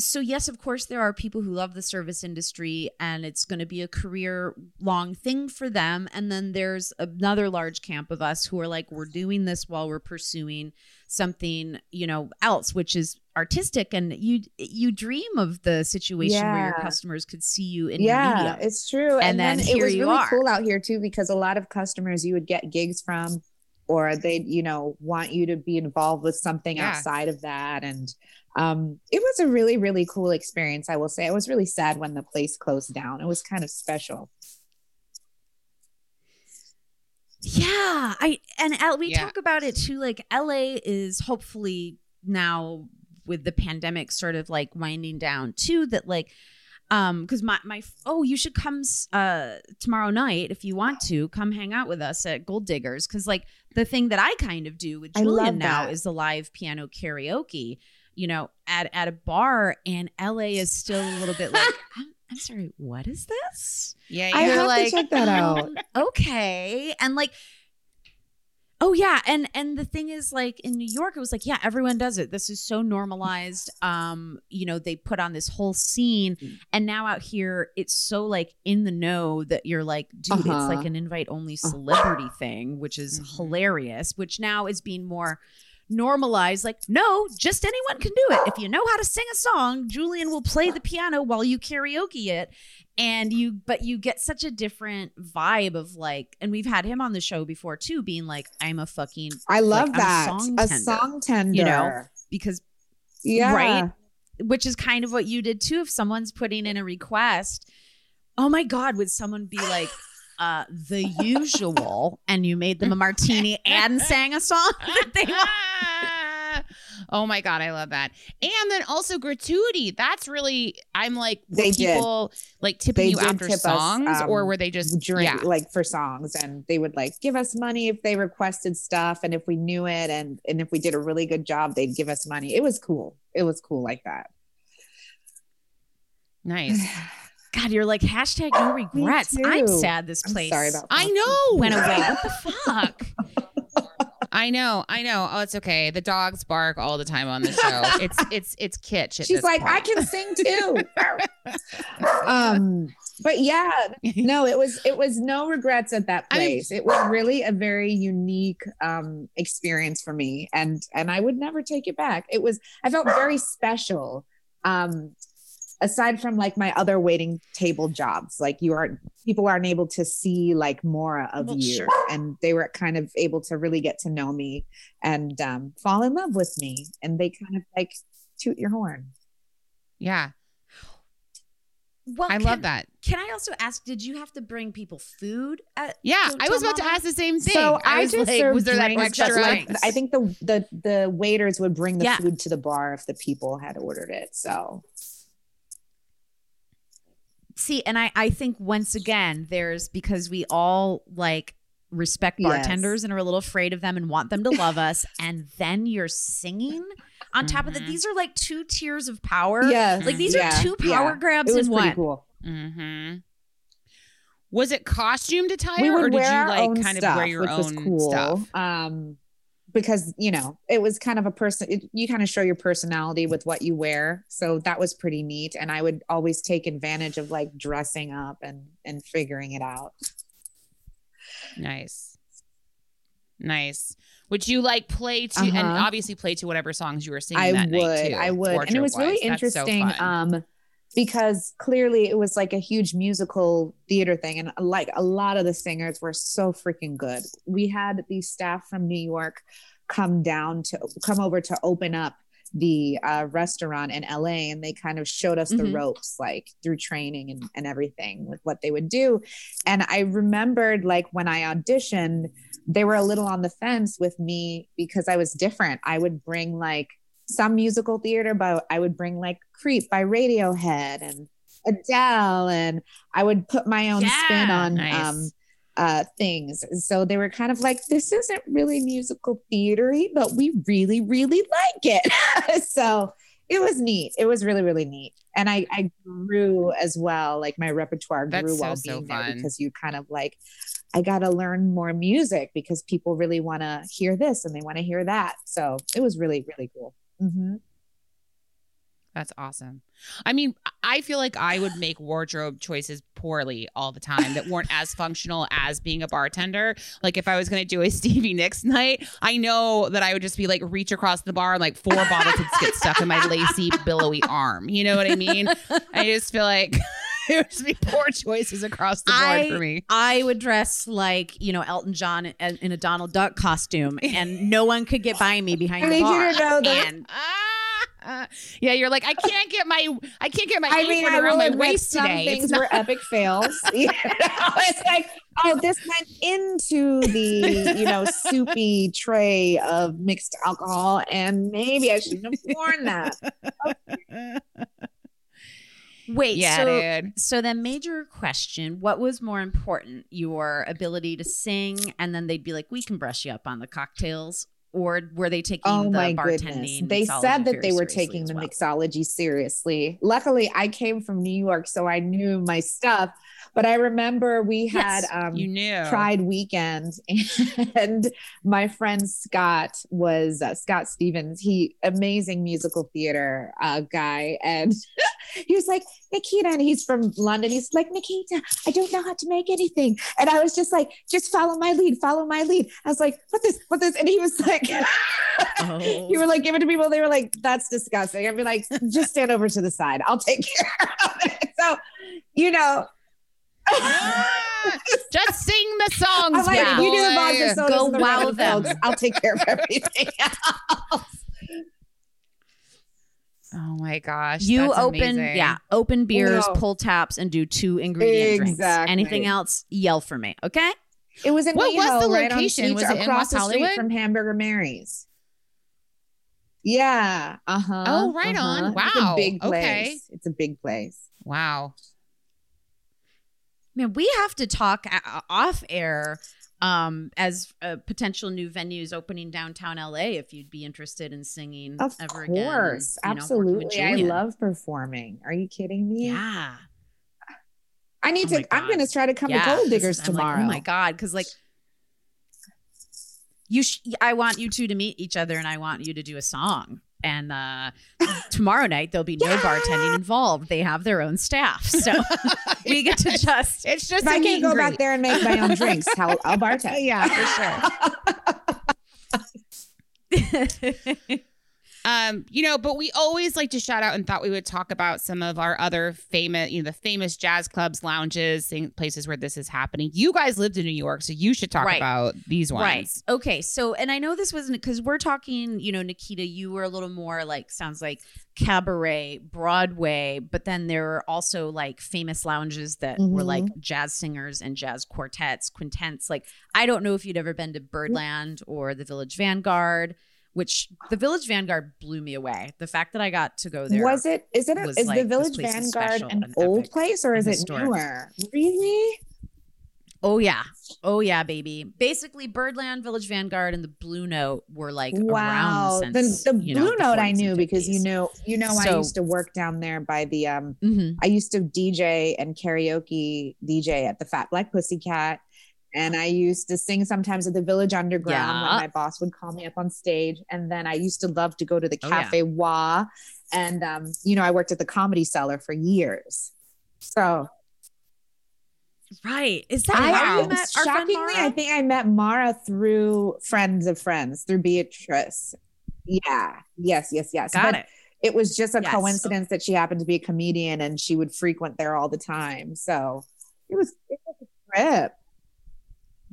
So yes, of course, there are people who love the service industry, and it's going to be a career long thing for them. And then there's another large camp of us who are like, we're doing this while we're pursuing something, you know, else, which is artistic. And you you dream of the situation where your customers could see you in yeah, medium. it's true. And And, then then, it was you really are. cool out here too because a lot of customers you would get gigs from, or they, you know, want you to be involved with something Yeah. outside of that. And um, it was a really, really cool experience. I will say, I was really sad when the place closed down. It was kind of special. Yeah, I and L, we Yeah. talk about it too. Like LA is hopefully now with the pandemic sort of like winding down too. That like, um, because my my oh, you should come uh tomorrow night if you want to come hang out with us at Gold Diggers. Because like the thing that I kind of do with Julian now is the live piano karaoke. You know, at at a bar, and LA is still a little bit like. I'm, I'm sorry, what is this? Yeah, I have like, to check that out. um, okay. And like, Oh yeah, and and the thing is like in New York it was like yeah, everyone does it. This is so normalized. Um, you know, they put on this whole scene Mm. and now out here it's so like in the know that you're like dude, it's Uh-huh. like an invite only celebrity thing, which is Mhm. hilarious, which now is being more normalized like no, just anyone can do it. If you know how to sing a song, Julian will play the piano while you karaoke it and you but you get such a different vibe of like and we've had him on the show before too being like i'm a fucking I love like, I'm a that. song a tender, song tender. you know? because yeah. right? which is kind of what you did too if someone's putting in a request oh my god would someone be like uh the usual and you made them a martini and sang a song that they want oh my god, I love that. And then also gratuity. That's really I'm like were They did. like tipping They you after tip us, songs or um, were they just drink yeah. like for songs and they would like give us money if they requested stuff and if we knew it and and if we did a really good job they'd give us money it was cool it was cool like that nice. God you're like hashtag no regrets i'm sad this I'm place sorry about I know. went away what the fuck I know, I know. Oh, it's okay. The dogs bark all the time on the show. It's it's it's kitsch. At she's like point. i can sing too um but yeah no it was it was no regrets at that I mean- place it was really a very unique um experience for me and and i would never take it back it was i felt very special um aside from like my other waiting table jobs like you aren't people aren't able to see like more of Well, you sure. and they were kind of able to really get to know me and um fall in love with me and they kind of like toot your horn yeah, well I can- love that. Can I also ask? Did you have to bring people food? At Yeah, to- I was about to ask the same thing. So I, was just like, served was there that drinks, extra? but, like. I think the the the waiters would bring the Yeah. food to the bar if the people had ordered it. So See, and I I think once again there's because we all like respect Yes. bartenders and are a little afraid of them and want them to love us, and then you're singing on top of that. Mhm. These are like two tiers of power. Yeah. like these yeah, are two power yeah. grabs It was in one. cool. Mm-hmm. Was it costumed attire, We or would did you like kind stuff, of wear your which was own cool. stuff? Um, because you know it was kind of a person. It, you kind of show your personality with what you wear, so that was pretty neat. And I would always take advantage of like dressing up and and figuring it out. Nice, nice. Would you like play to and Uh-huh. obviously play to whatever songs you were singing I that would, night too? I would, and it was really? That's so interesting. um, because clearly it was like a huge musical theater thing, and like a lot of the singers were so freaking good. We had the staff from New York come down to come over to open up the uh, restaurant in LA, and they kind of showed us the Mhm. ropes, like through training and, and everything with what they would do. And I remembered, like when I auditioned, they were a little on the fence with me because I was different. I would bring like some musical theater, but I would bring like Creep by Radiohead and Adele, and I would put my own spin on nice. um, uh, things. So they were kind of like, this isn't really musical theatery, but we really, really like it. so it was neat. It was really, really neat. And I, I grew as well. Like my repertoire grew so, while so being there fun. because you kind of like, I got to learn more music because people really want to hear this and they want to hear that. So it was really, really cool. Hmm That's awesome. I mean, I feel like I would make wardrobe choices poorly all the time that weren't as functional as being a bartender. Like if I was going to do a Stevie Nicks night, I know that I would just be like reach across the bar and like four bottles would get stuck in my lacy, billowy arm. You know what I mean? I just feel like it would just be poor choices across the board I- for me. I would dress like you know Elton John in, in a Donald Duck costume, and no one could get by me behind I the need bar. you to know that. And Ah, yeah, you're like I can't get my I can't get my I apron mean, I around will my waist some today. things It's were not- epic fails. You know, it's like, oh, this went into the you know soupy tray of mixed alcohol, and maybe I shouldn't have worn that. wait, yeah, so dude. so then major question: What was more important, your ability to sing, and then they'd be like, "We can brush you up on the cocktails," or were they taking Oh the my bartending? goodness. They said that they were taking the well? mixology seriously. Luckily, I came from New York, so I knew my stuff. But I remember we had Yes, um, you knew. Pride weekend, and my friend Scott was uh, Scott Stevens. He amazing musical theater uh, guy, and he was like Nikita, and he's from London. He's like Nikita, I don't know how to make anything, and I was just like, just follow my lead, follow my lead. I was like, what this, what this, and he was like, Oh. you were like give it to people. They were like, that's disgusting. I'd be like, just stand over to the side. I'll take care of it. So, you know. Just sing the songs, I'm like, you do the vodka sodas Go the wow them. I'll take care of everything else. Oh my gosh. You that's open, amazing. yeah, open beers, No. pull taps, and do two ingredient drinks. Anything else, yell for me, okay? It was in What was the right location? Street- Was it across West the street from Hamburger Mary's? Yeah. Uh huh. Oh, right on. It's Wow. a big place. Okay. It's a big place. Wow. Man, we have to talk off air um, as uh, potential new venues opening downtown LA. If you'd be interested in singing Of ever again, course. know, Absolutely. I love performing. Are you kidding me? Yeah. I need Oh to, I'm going to try to come yeah. to Gold Diggers I'm tomorrow. Like, oh my god! Because like, you, sh- I want you two to meet each other, and I want you to do a song. And uh, tomorrow night there'll be no bartending involved. They have their own staff, so we get to just. It's just I can't go back there and make my own drinks, I'll, I'll bartend. Yeah, for sure. Um, you know, but we always like to shout out and thought we would talk about some of our other famous, you know, the famous jazz clubs, lounges, thing, places where this is happening. You guys lived in New York, so you should talk Right. about these ones. Right. Okay. So, and I know this wasn't because we're talking, you know, Nikita, you were a little more like, sounds like cabaret, Broadway, but then there are also like famous lounges that were Mhm. like jazz singers and jazz quartets, quintets. Like, I don't know if you'd ever been to Birdland or the Village Vanguard, which the Village Vanguard blew me away. The fact that I got to go there. Was it? Is it? A, is like, the Village Vanguard an old place or is it historic. newer? Really? Oh yeah. Oh yeah, baby. Basically Birdland, Village Vanguard, and the Blue Note were like wow. around since the the you know, Blue the Note I knew because you know you know I used to work down there by the um Mhm. I used to DJ and karaoke DJ at the Fat Black Pussycat. And I used to sing sometimes at the Village Underground when Yeah. my boss would call me up on stage. And then I used to love to go to the Oh, yeah. Cafe Wha. And, um, you know, I worked at the Comedy Cellar for years. So Right. Is that I, how you met shockingly, I think I met Mara through friends of friends, through Beatrice. Yeah. Yes, yes, yes. Got But it. it was just a Yes. coincidence that she happened to be a comedian and she would frequent there all the time. So it was, it was a trip.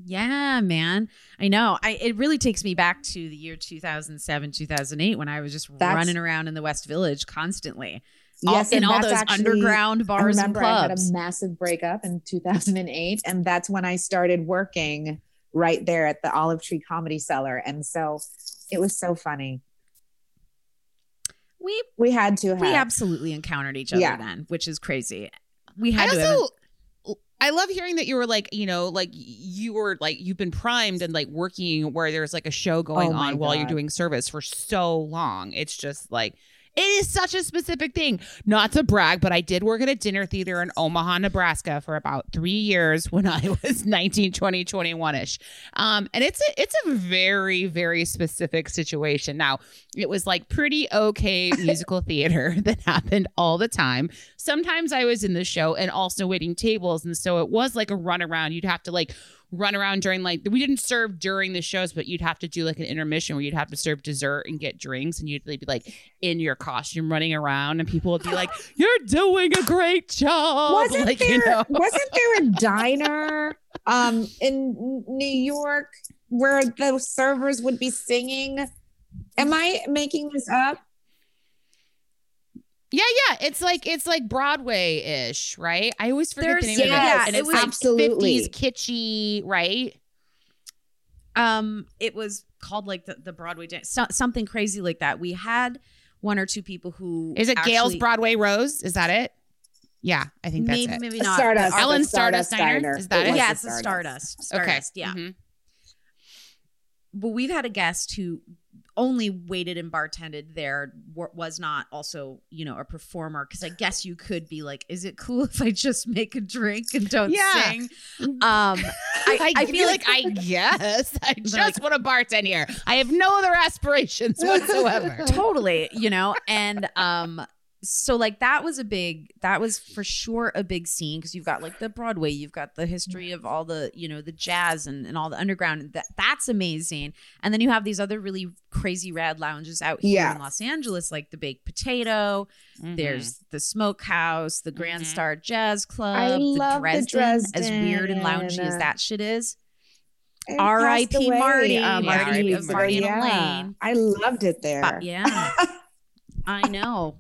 Yeah, man. I know. I it really takes me back to the year 2007, 2008 when I was just That's- running around in the West Village constantly. All- Yes, in all those actually- underground I bars and remember I had a massive breakup in 2008, and that's when I started working right there at the Olive Tree Comedy Cellar. And so it was so funny. we We had to have. we absolutely encountered each other Yeah. then, which is crazy. We I had to have also I love hearing that you were like, you know, like you were like you've been primed and like working where there's like a show going Oh on while you're doing service for so long. It's just like it is such a specific thing. Not to brag, but I did work at a dinner theater in Omaha, Nebraska for about three years when I was 19, 20, 21 ish. Um, and it's a it's a very, very specific situation. Now, it was like pretty okay musical theater that happened all the time. Sometimes I was in the show and also waiting tables. And so it was like a run around. You'd have to like run around during like we didn't serve during the shows, but you'd have to do like an intermission where you'd have to serve dessert and get drinks and you'd be like in your costume running around and people would be like, You're doing a great job. wasn't like, there you know. wasn't there a diner um in New York where the servers would be singing? Am I making this up? Yeah, yeah. It's like it's like Broadway ish, right? I always forget There's- the name of it. yeah, And it it's was- like absolutely. 50s kitschy, right? um it was called like the, the broadway dance so, something crazy like that we had one or two people who Is it Gail's Broadway Rose? Is that it? Yeah, I think that's maybe it. maybe not Stardust. But- Ellen the Stardust Diner? Is that it? was yeah the it's the stardust Okay. stardust yeah Mhm. but we've had a guest who only waited and bartended there wa- was not also you know a performer because i guess you could be like is it cool if i just make a drink and don't Yeah. sing um I, I, feel like, I guess I just like- want to bartend here. I have no other aspirations whatsoever. totally you know and um so like that was a big that was for sure a big scene because you've got like the broadway you've got the history of all the you know the jazz and, and all the underground and that that's amazing and then you have these other really crazy rad lounges out here Yeah. in los angeles like the baked potato Mm-hmm. there's the smokehouse the grand Mhm. star jazz club I the love the dresden, as weird and loungy as that shit is R.I.P. passed away, Marty. uh, Marty Marty, of Marty and yeah. Elaine. I loved it there. But yeah I know.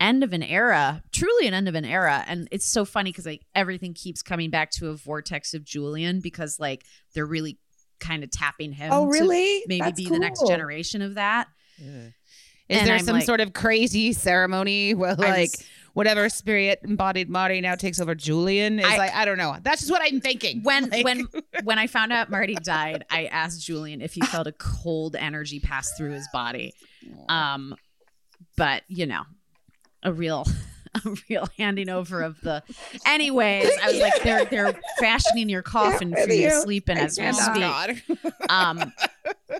End of an era, truly an end of an era. And it's so funny because like everything keeps coming back to a vortex of Julian because like they're really kind of tapping him. oh, to really? maybe That's be the next generation of that that. Is And there I'm some like- sort of crazy ceremony where I like was- whatever spirit embodied Marty now takes over Julian? Is I- like I don't know. That's just what I'm thinking. when Like- when when I found out Marty died, I asked Julian if he felt a cold energy pass through his body. Um, but you know, a real a real handing over of the. Anyways, I was like, they're they're fashioning your coffin for you to sleep in as we speak. Um,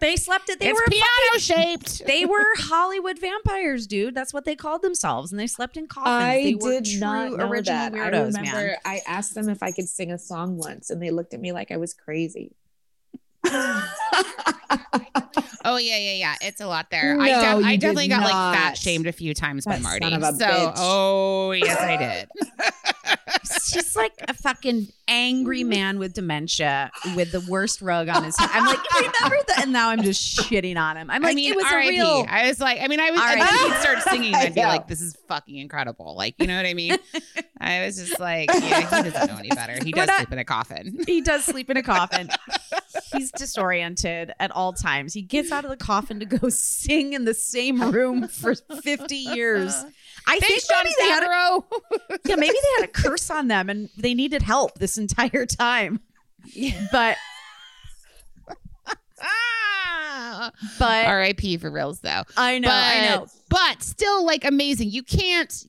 they slept it. They it's were piano shaped. they were Hollywood vampires, dude. That's what they called themselves, and they slept in coffins. I they did true not know original that. I remember man. I asked them if I could sing a song once, and they looked at me like I was crazy. Oh yeah, yeah, yeah. It's a lot there. No, I, def- you I did definitely got like fat shamed a few times by Marty. son of a so, bitch. oh yes, I did. He's like a fucking angry man with dementia with the worst rug on his head. I'm like, I remember that? And now I'm just shitting on him. I'm like, I mean, it was a R.I.P. real. I was like, I mean, I was. R.I.P. And then he'd start singing, and I'd be like, "This is fucking incredible!" Like, you know what I mean? I was just like, yeah, he doesn't know any better. He does not- sleep in a coffin. He does sleep in a coffin. He's disoriented at all times. He gets out of the coffin to go sing in the same room for 50 years. I think Thanks, John maybe they had a, yeah, maybe they had a curse on them and they needed help this entire time. But but R.I.P. for reals, though. I know, I know. But still, like amazing. You can't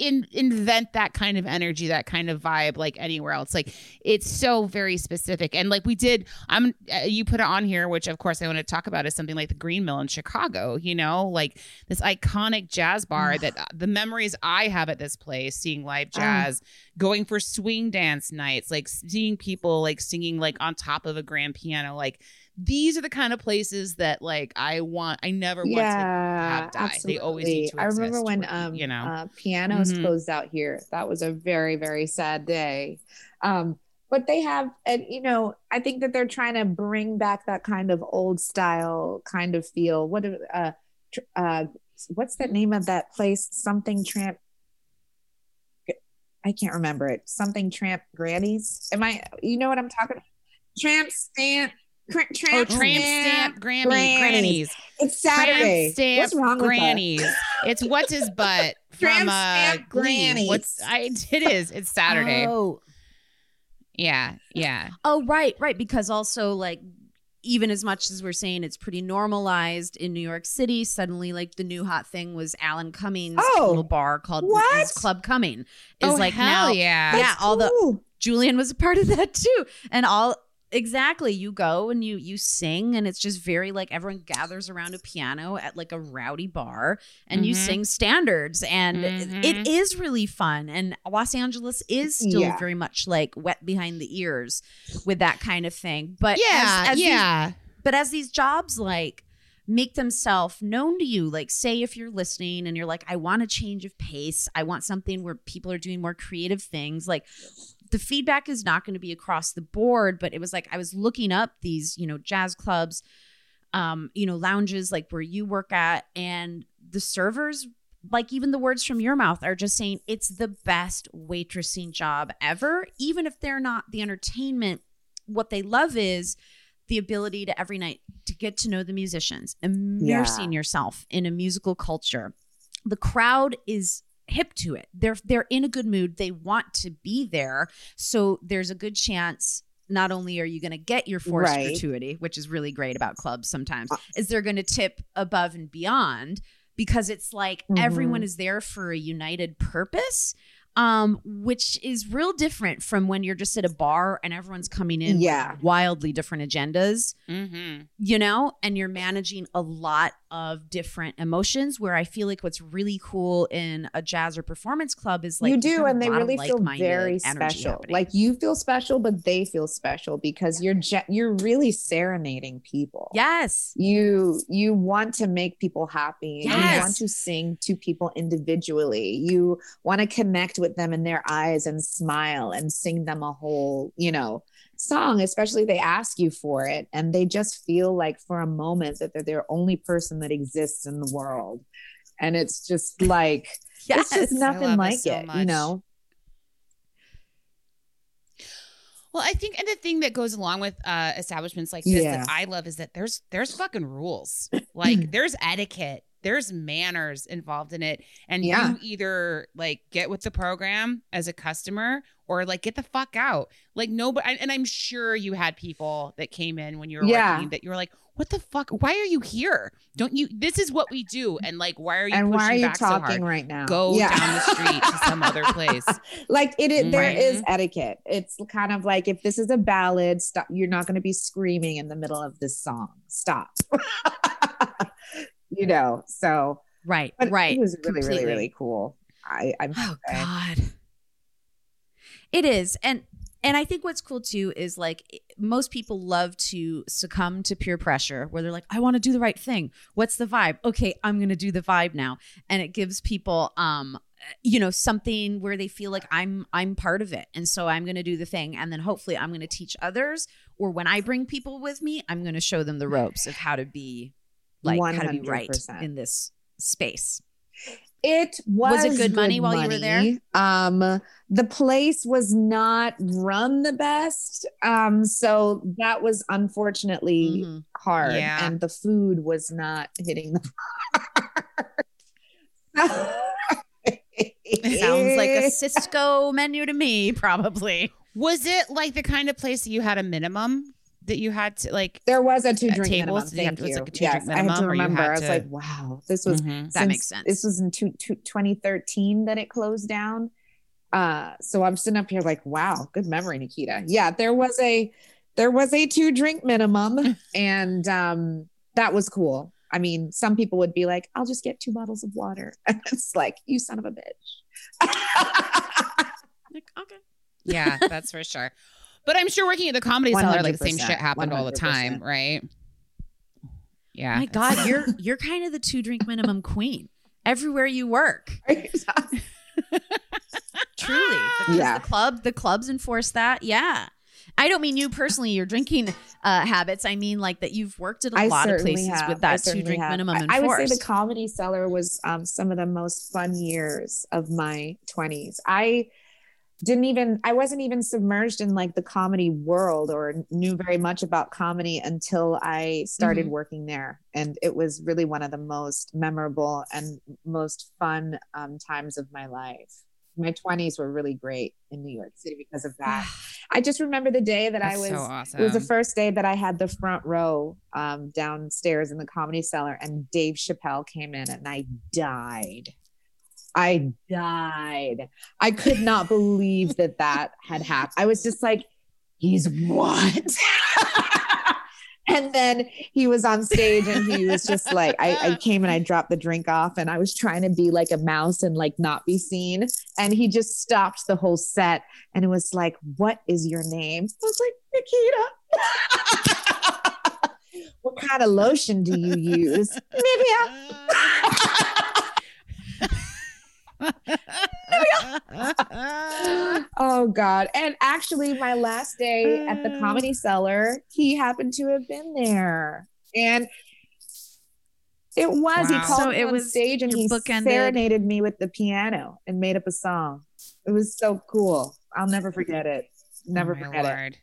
in, invent that kind of energy, that kind of vibe, like anywhere else. Like it's so very specific. And like we did, I'm uh, you put it on here, which of course I want to talk about is something like the Green Mill in Chicago. You know, like this iconic jazz bar that uh, the memories I have at this place, seeing live jazz, going for swing dance nights, like seeing people like singing like on top of a grand piano, like. These are the kind of places that like I want. I never want to have die. absolutely. They always need to I remember when where, um you know. uh, pianos Mhm. closed out here. That was a very very sad day. Um, but they have, and you know, I think that they're trying to bring back that kind of old style kind of feel. What uh, uh, what's that name of that place? Something Tramp. I can't remember it. Something Tramp Grannies. Am I? You know what I'm talking? about? Tramp Stamp. Cr- Oh, Tramp, tramp stamp Grammy Grannies. It's Saturday. Tramp stamp What's wrong with us? Grannies. It's what's his butt Tramp from uh stamp Glee. Grannies. What's I it is. It's Saturday. Oh, Yeah, yeah. Oh, right, right. Because also, like, even as much as we're saying it's pretty normalized in New York City, suddenly, like, the new hot thing was Alan Cumming's Oh, little bar called what? is Club Cumming. Is oh, like hell now, yeah. yeah, That's all the. Julian was a part of that too, and all exactly. You go and you you sing, and it's just very like everyone gathers around a piano at like a rowdy bar, and you Mhm. sing standards, and Mhm. it is really fun. And Los Angeles is still Yeah. very much like wet behind the ears with that kind of thing. But yeah, as, as these- yeah. but as these jobs like make themselves known to you like say if you're listening and you're like i want a change of pace i want something where people are doing more creative things like the feedback is not going to be across the board but it was like i was looking up these you know jazz clubs um you know lounges like where you work at and the servers like even the words from your mouth are just saying it's the best waitressing job ever even if they're not the entertainment what they love is the ability to every night to get to know the musicians, immersing yourself in a musical culture. The crowd is hip to it. They're they're in a good mood. They want to be there. So there's a good chance not only are you going to get your forced Right. gratuity, which is really great about clubs sometimes, Uh, is they're going to tip above and beyond because it's like Mhm. everyone is there for a united purpose. Um, which is real different from when you're just at a bar and everyone's coming in with Yeah. wildly different agendas Mm-hmm. you know, and you're managing a lot of different emotions. Where I feel like what's really cool in a jazz or performance club is like you do, and they really feel very special. happening. Like you feel special, but they feel special because you're ge- you're really serenading people. yes, you you want to make people happy you Yes. want to sing to people individually you want to connect with them in their eyes and smile and sing them a whole you know song especially they ask you for it and they just feel like for a moment that they're the only person that exists in the world and it's just like yes. it's just nothing love it like so it you know Well, I think and the thing that goes along with uh establishments like this Yeah. that I love is that there's there's fucking rules. Like there's etiquette, there's manners involved in it. And Yeah. you either like get with the program as a customer or like get the fuck out. Like nobody and I'm sure you had people that came in when you were Yeah. working that you were like, what the fuck? Why are you here? Don't you this is what we do. And like why are you and why are you back so talking right now Go Yeah. down the street to some other place. like it, is there Right. is mm-hmm. etiquette it's kind of like if this is a ballad stop you're not going to be screaming in the middle of this song stop you know so right, but right. it was really really completely. really cool i i'm Oh. God. It is. And and I think what's cool too is like most people love to succumb to peer pressure where they're like, I want to do the right thing. What's the vibe? Okay, I'm gonna do the vibe now. And it gives people um you know something where they feel like I'm I'm part of it. And so I'm gonna do the thing. And then hopefully I'm gonna teach others. Or when I bring people with me, I'm gonna show them the ropes of how to be like how to be right in this space. it was, Was it good money while you were there? um the place was not run the best um so that was unfortunately Mhm. hard Yeah. and the food was not hitting the mark. Sounds like a Sysco menu to me, probably. Was it like the kind of place that you had a minimum that you had to like There was a two drink tables, minimum. you have Thank you. like a two yes, drink I had to minimum, or you remember. had I was like, wow, this was Mhm. That makes sense. This was in two, two, 2013 that it closed down. Uh, so I'm sitting up here like, wow, good memory, Nikita. Yeah, there was a there was a two drink minimum, and um, that was cool. I mean, some people would be like, I'll just get two bottles of water. And it's like, you son of a bitch. Like, okay. Yeah, that's for sure. But I'm sure working at the comedy cellar, like the same 100%, shit happened all the time, right? Yeah. My God, you're you're kind of the two drink minimum queen everywhere you work. Truly, Yeah. the club, the clubs enforce that. Yeah, I don't mean you personally, your drinking uh, habits. I mean like that you've worked at a I lot of places have. with that two certainly drink have. minimum I- enforced. I would say the comedy cellar was um, some of the most fun years of my 20s. I didn't even I wasn't even submerged in like the comedy world or knew very much about comedy until I started Mhm. working there and it was really one of the most memorable and most fun um, times of my life. My 20s were really great in New York City because of that. I just remember the day that I That's was so awesome. it was the first day that I had the front row um, downstairs in the comedy cellar, and Dave Chappelle came in, and I died. I died. I could not believe that that had happened. I was just like, he's what? and then he was on stage and he was just like, I, I came and I dropped the drink off and I was trying to be like a mouse and like not be seen. And he just stopped the whole set and it was like, What is your name? I was like, Nikita. what kind of lotion do you use? Nivea. oh God. And actually, my last day at the comedy cellar, he happened to have been there. And it was, he called So me it on was stage and he bookended- serenaded me with the piano and made up a song. It was so cool. I'll never forget it. Never Oh forget it.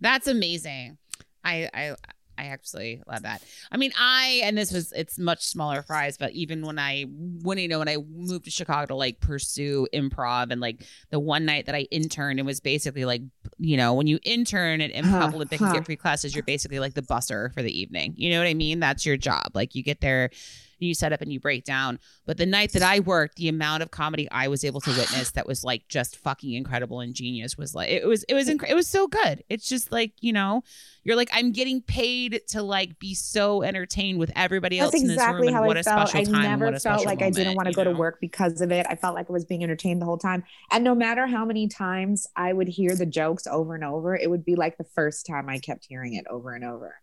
That's amazing. I I I actually love that. I mean, I and this was it's much smaller fries, but even when I when you know when I moved to Chicago to like pursue improv and like the one night that I interned, it was basically like you know when you intern at Improv Huh, Olympic and huh. get free classes, you're basically like the busser for the evening. You know what I mean? That's your job. Like you get there. You set up and you break down. But the night that I worked, the amount of comedy I was able to witness that was like just fucking incredible and genius was like it was it was inc- it was so good. It's just like you know you're like I'm getting paid to like be so entertained with everybody else That's in this room exactly and how what I a felt. I never felt like I didn't want to go to work because of it. I felt like I was being entertained the whole time. And no matter how many times I would hear the jokes over and over, it would be like the first time I kept hearing it over and over.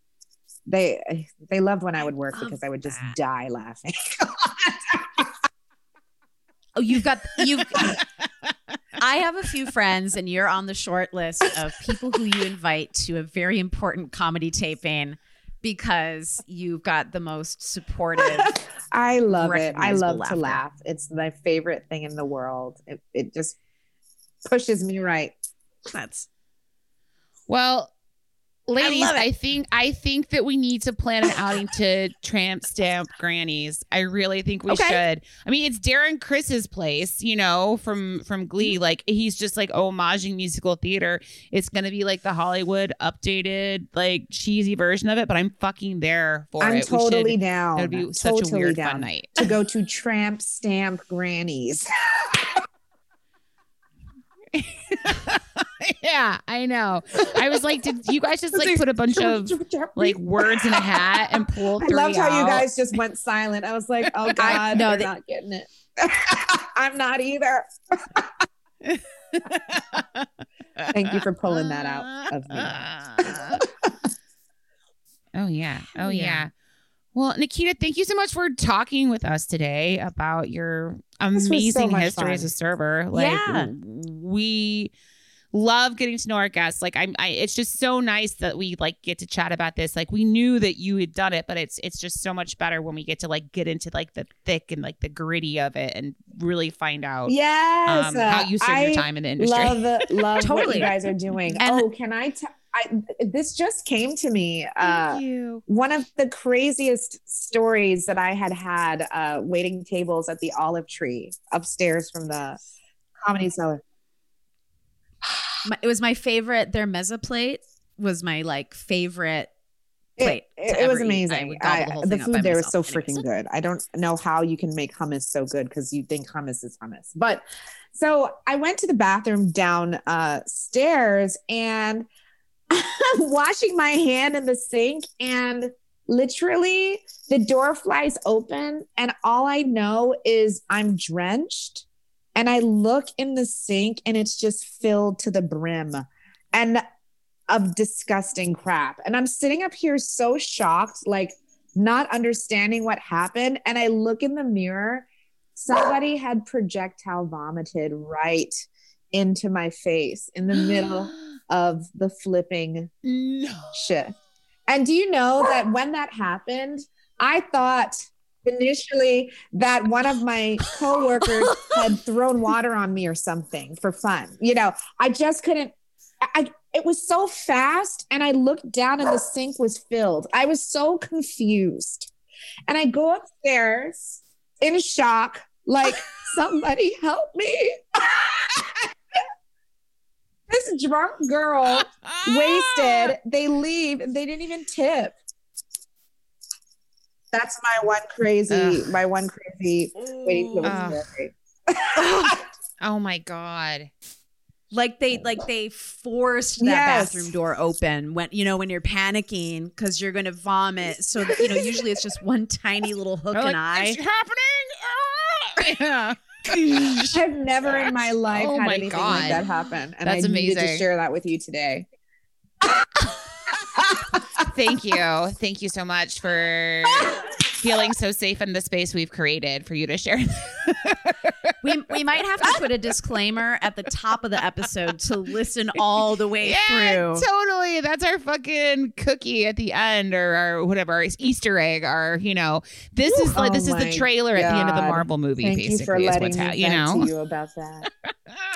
They they loved when I would work love because I would just that. die laughing. Oh, you've got you've. I have a few friends, and you're on the short list of people who you invite to a very important comedy taping because you've got the most supportive. I love it. I love laughter. to laugh. It's my favorite thing in the world. It, it just pushes me right. That's Well, ladies, it. I, think I think that we need to plan an outing to Tramp Stamp Granny's. I really think we Okay. should. I mean, it's Darren Criss's place, you know, from from Mm-hmm. Glee. Like he's just like homaging musical theater. It's gonna be like the Hollywood updated, like cheesy version of it. But I'm fucking there for it. I'm it. We totally should- down. it would be such a weird down fun night. to go to tramp stamp granny's. yeah, I know. I was like, did you guys just like put a bunch of like words in a hat and pull I loved how you guys just went silent. I was like, oh God, no, they're they- not getting it. I'm not either. Thank you for pulling that out of me. oh yeah. Oh Yeah. yeah. Well, Nikita, thank you so much for talking with us today about your so amazing much history as a server. Like Yeah. we love getting to know our guests. Like I'm I it's just so nice that we like get to chat about this. Like we knew that you had done it, but it's it's just so much better when we get to like get into like the thick and like the gritty of it and really find out Yes. um, how you serve I your time in the industry. Love, love what Totally. you guys are doing. And- oh, can I? T- I this just came to me. Uh, Thank you. one of the craziest stories that I had had uh, waiting tables at the Olive Tree upstairs from the Comedy Cellar. my, it was my favorite. Their mezza plate was my like favorite plate. It, it was ever eat. I amazing. I- the the thing up by food there was so freaking good. I don't know how you can make hummus so good because you think hummus is hummus. But so I went to the bathroom downstairs uh, and washing my hand in the sink and literally the door flies open and all I know is I'm drenched and I look in the sink and it's just filled to the brim and of disgusting crap. And I'm sitting up here so shocked, like not understanding what happened. And I look in the mirror, somebody had projectile vomited right into my face in the middle of the flipping No. shift. And do you know that when that happened, I thought initially that one of my coworkers had thrown water on me or something for fun. You know, I just couldn't. I, I it was so fast, and I looked down and the sink was filled. I was so confused, and I go upstairs in shock, like somebody help me. this drunk girl wasted. They leave they didn't even tip. That's my one crazy, Ugh. my one crazy waiting table Ugh. story. Oh my god. like they like they forced that Yes. bathroom door open when you know when you're panicking because you're gonna vomit so that you know usually it's just one tiny little hook They're and like, eye It's happening. Ah! yeah. I've never in my life Oh had my anything God. like that happen, and That's I needed to share that with you today. Thank you. Thank you so much for feeling so safe in the space we've created for you to share. we, we might have to put a disclaimer at the top of the episode to listen all the way yeah, through totally. That's our fucking cookie at the end, or our whatever our Easter egg, or you know, this is like Oh this is the my trailer at the end of the Marvel movie. Thank basically, you for is letting what's me ha- you know. to you about that.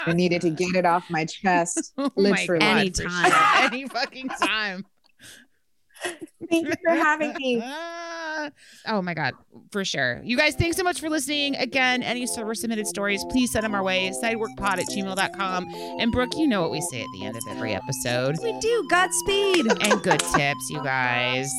I needed to get it off my chest. Oh my literally. God, for Anytime. sure. Any fucking time. Thank you for having me. oh my God, for sure. You guys, thanks so much for listening. Again, any server submitted stories, please send them our way. Sideworkpod at gmail.com. And Brooke, you know what we say at the end of every episode. We do. Godspeed. And good tips, you guys.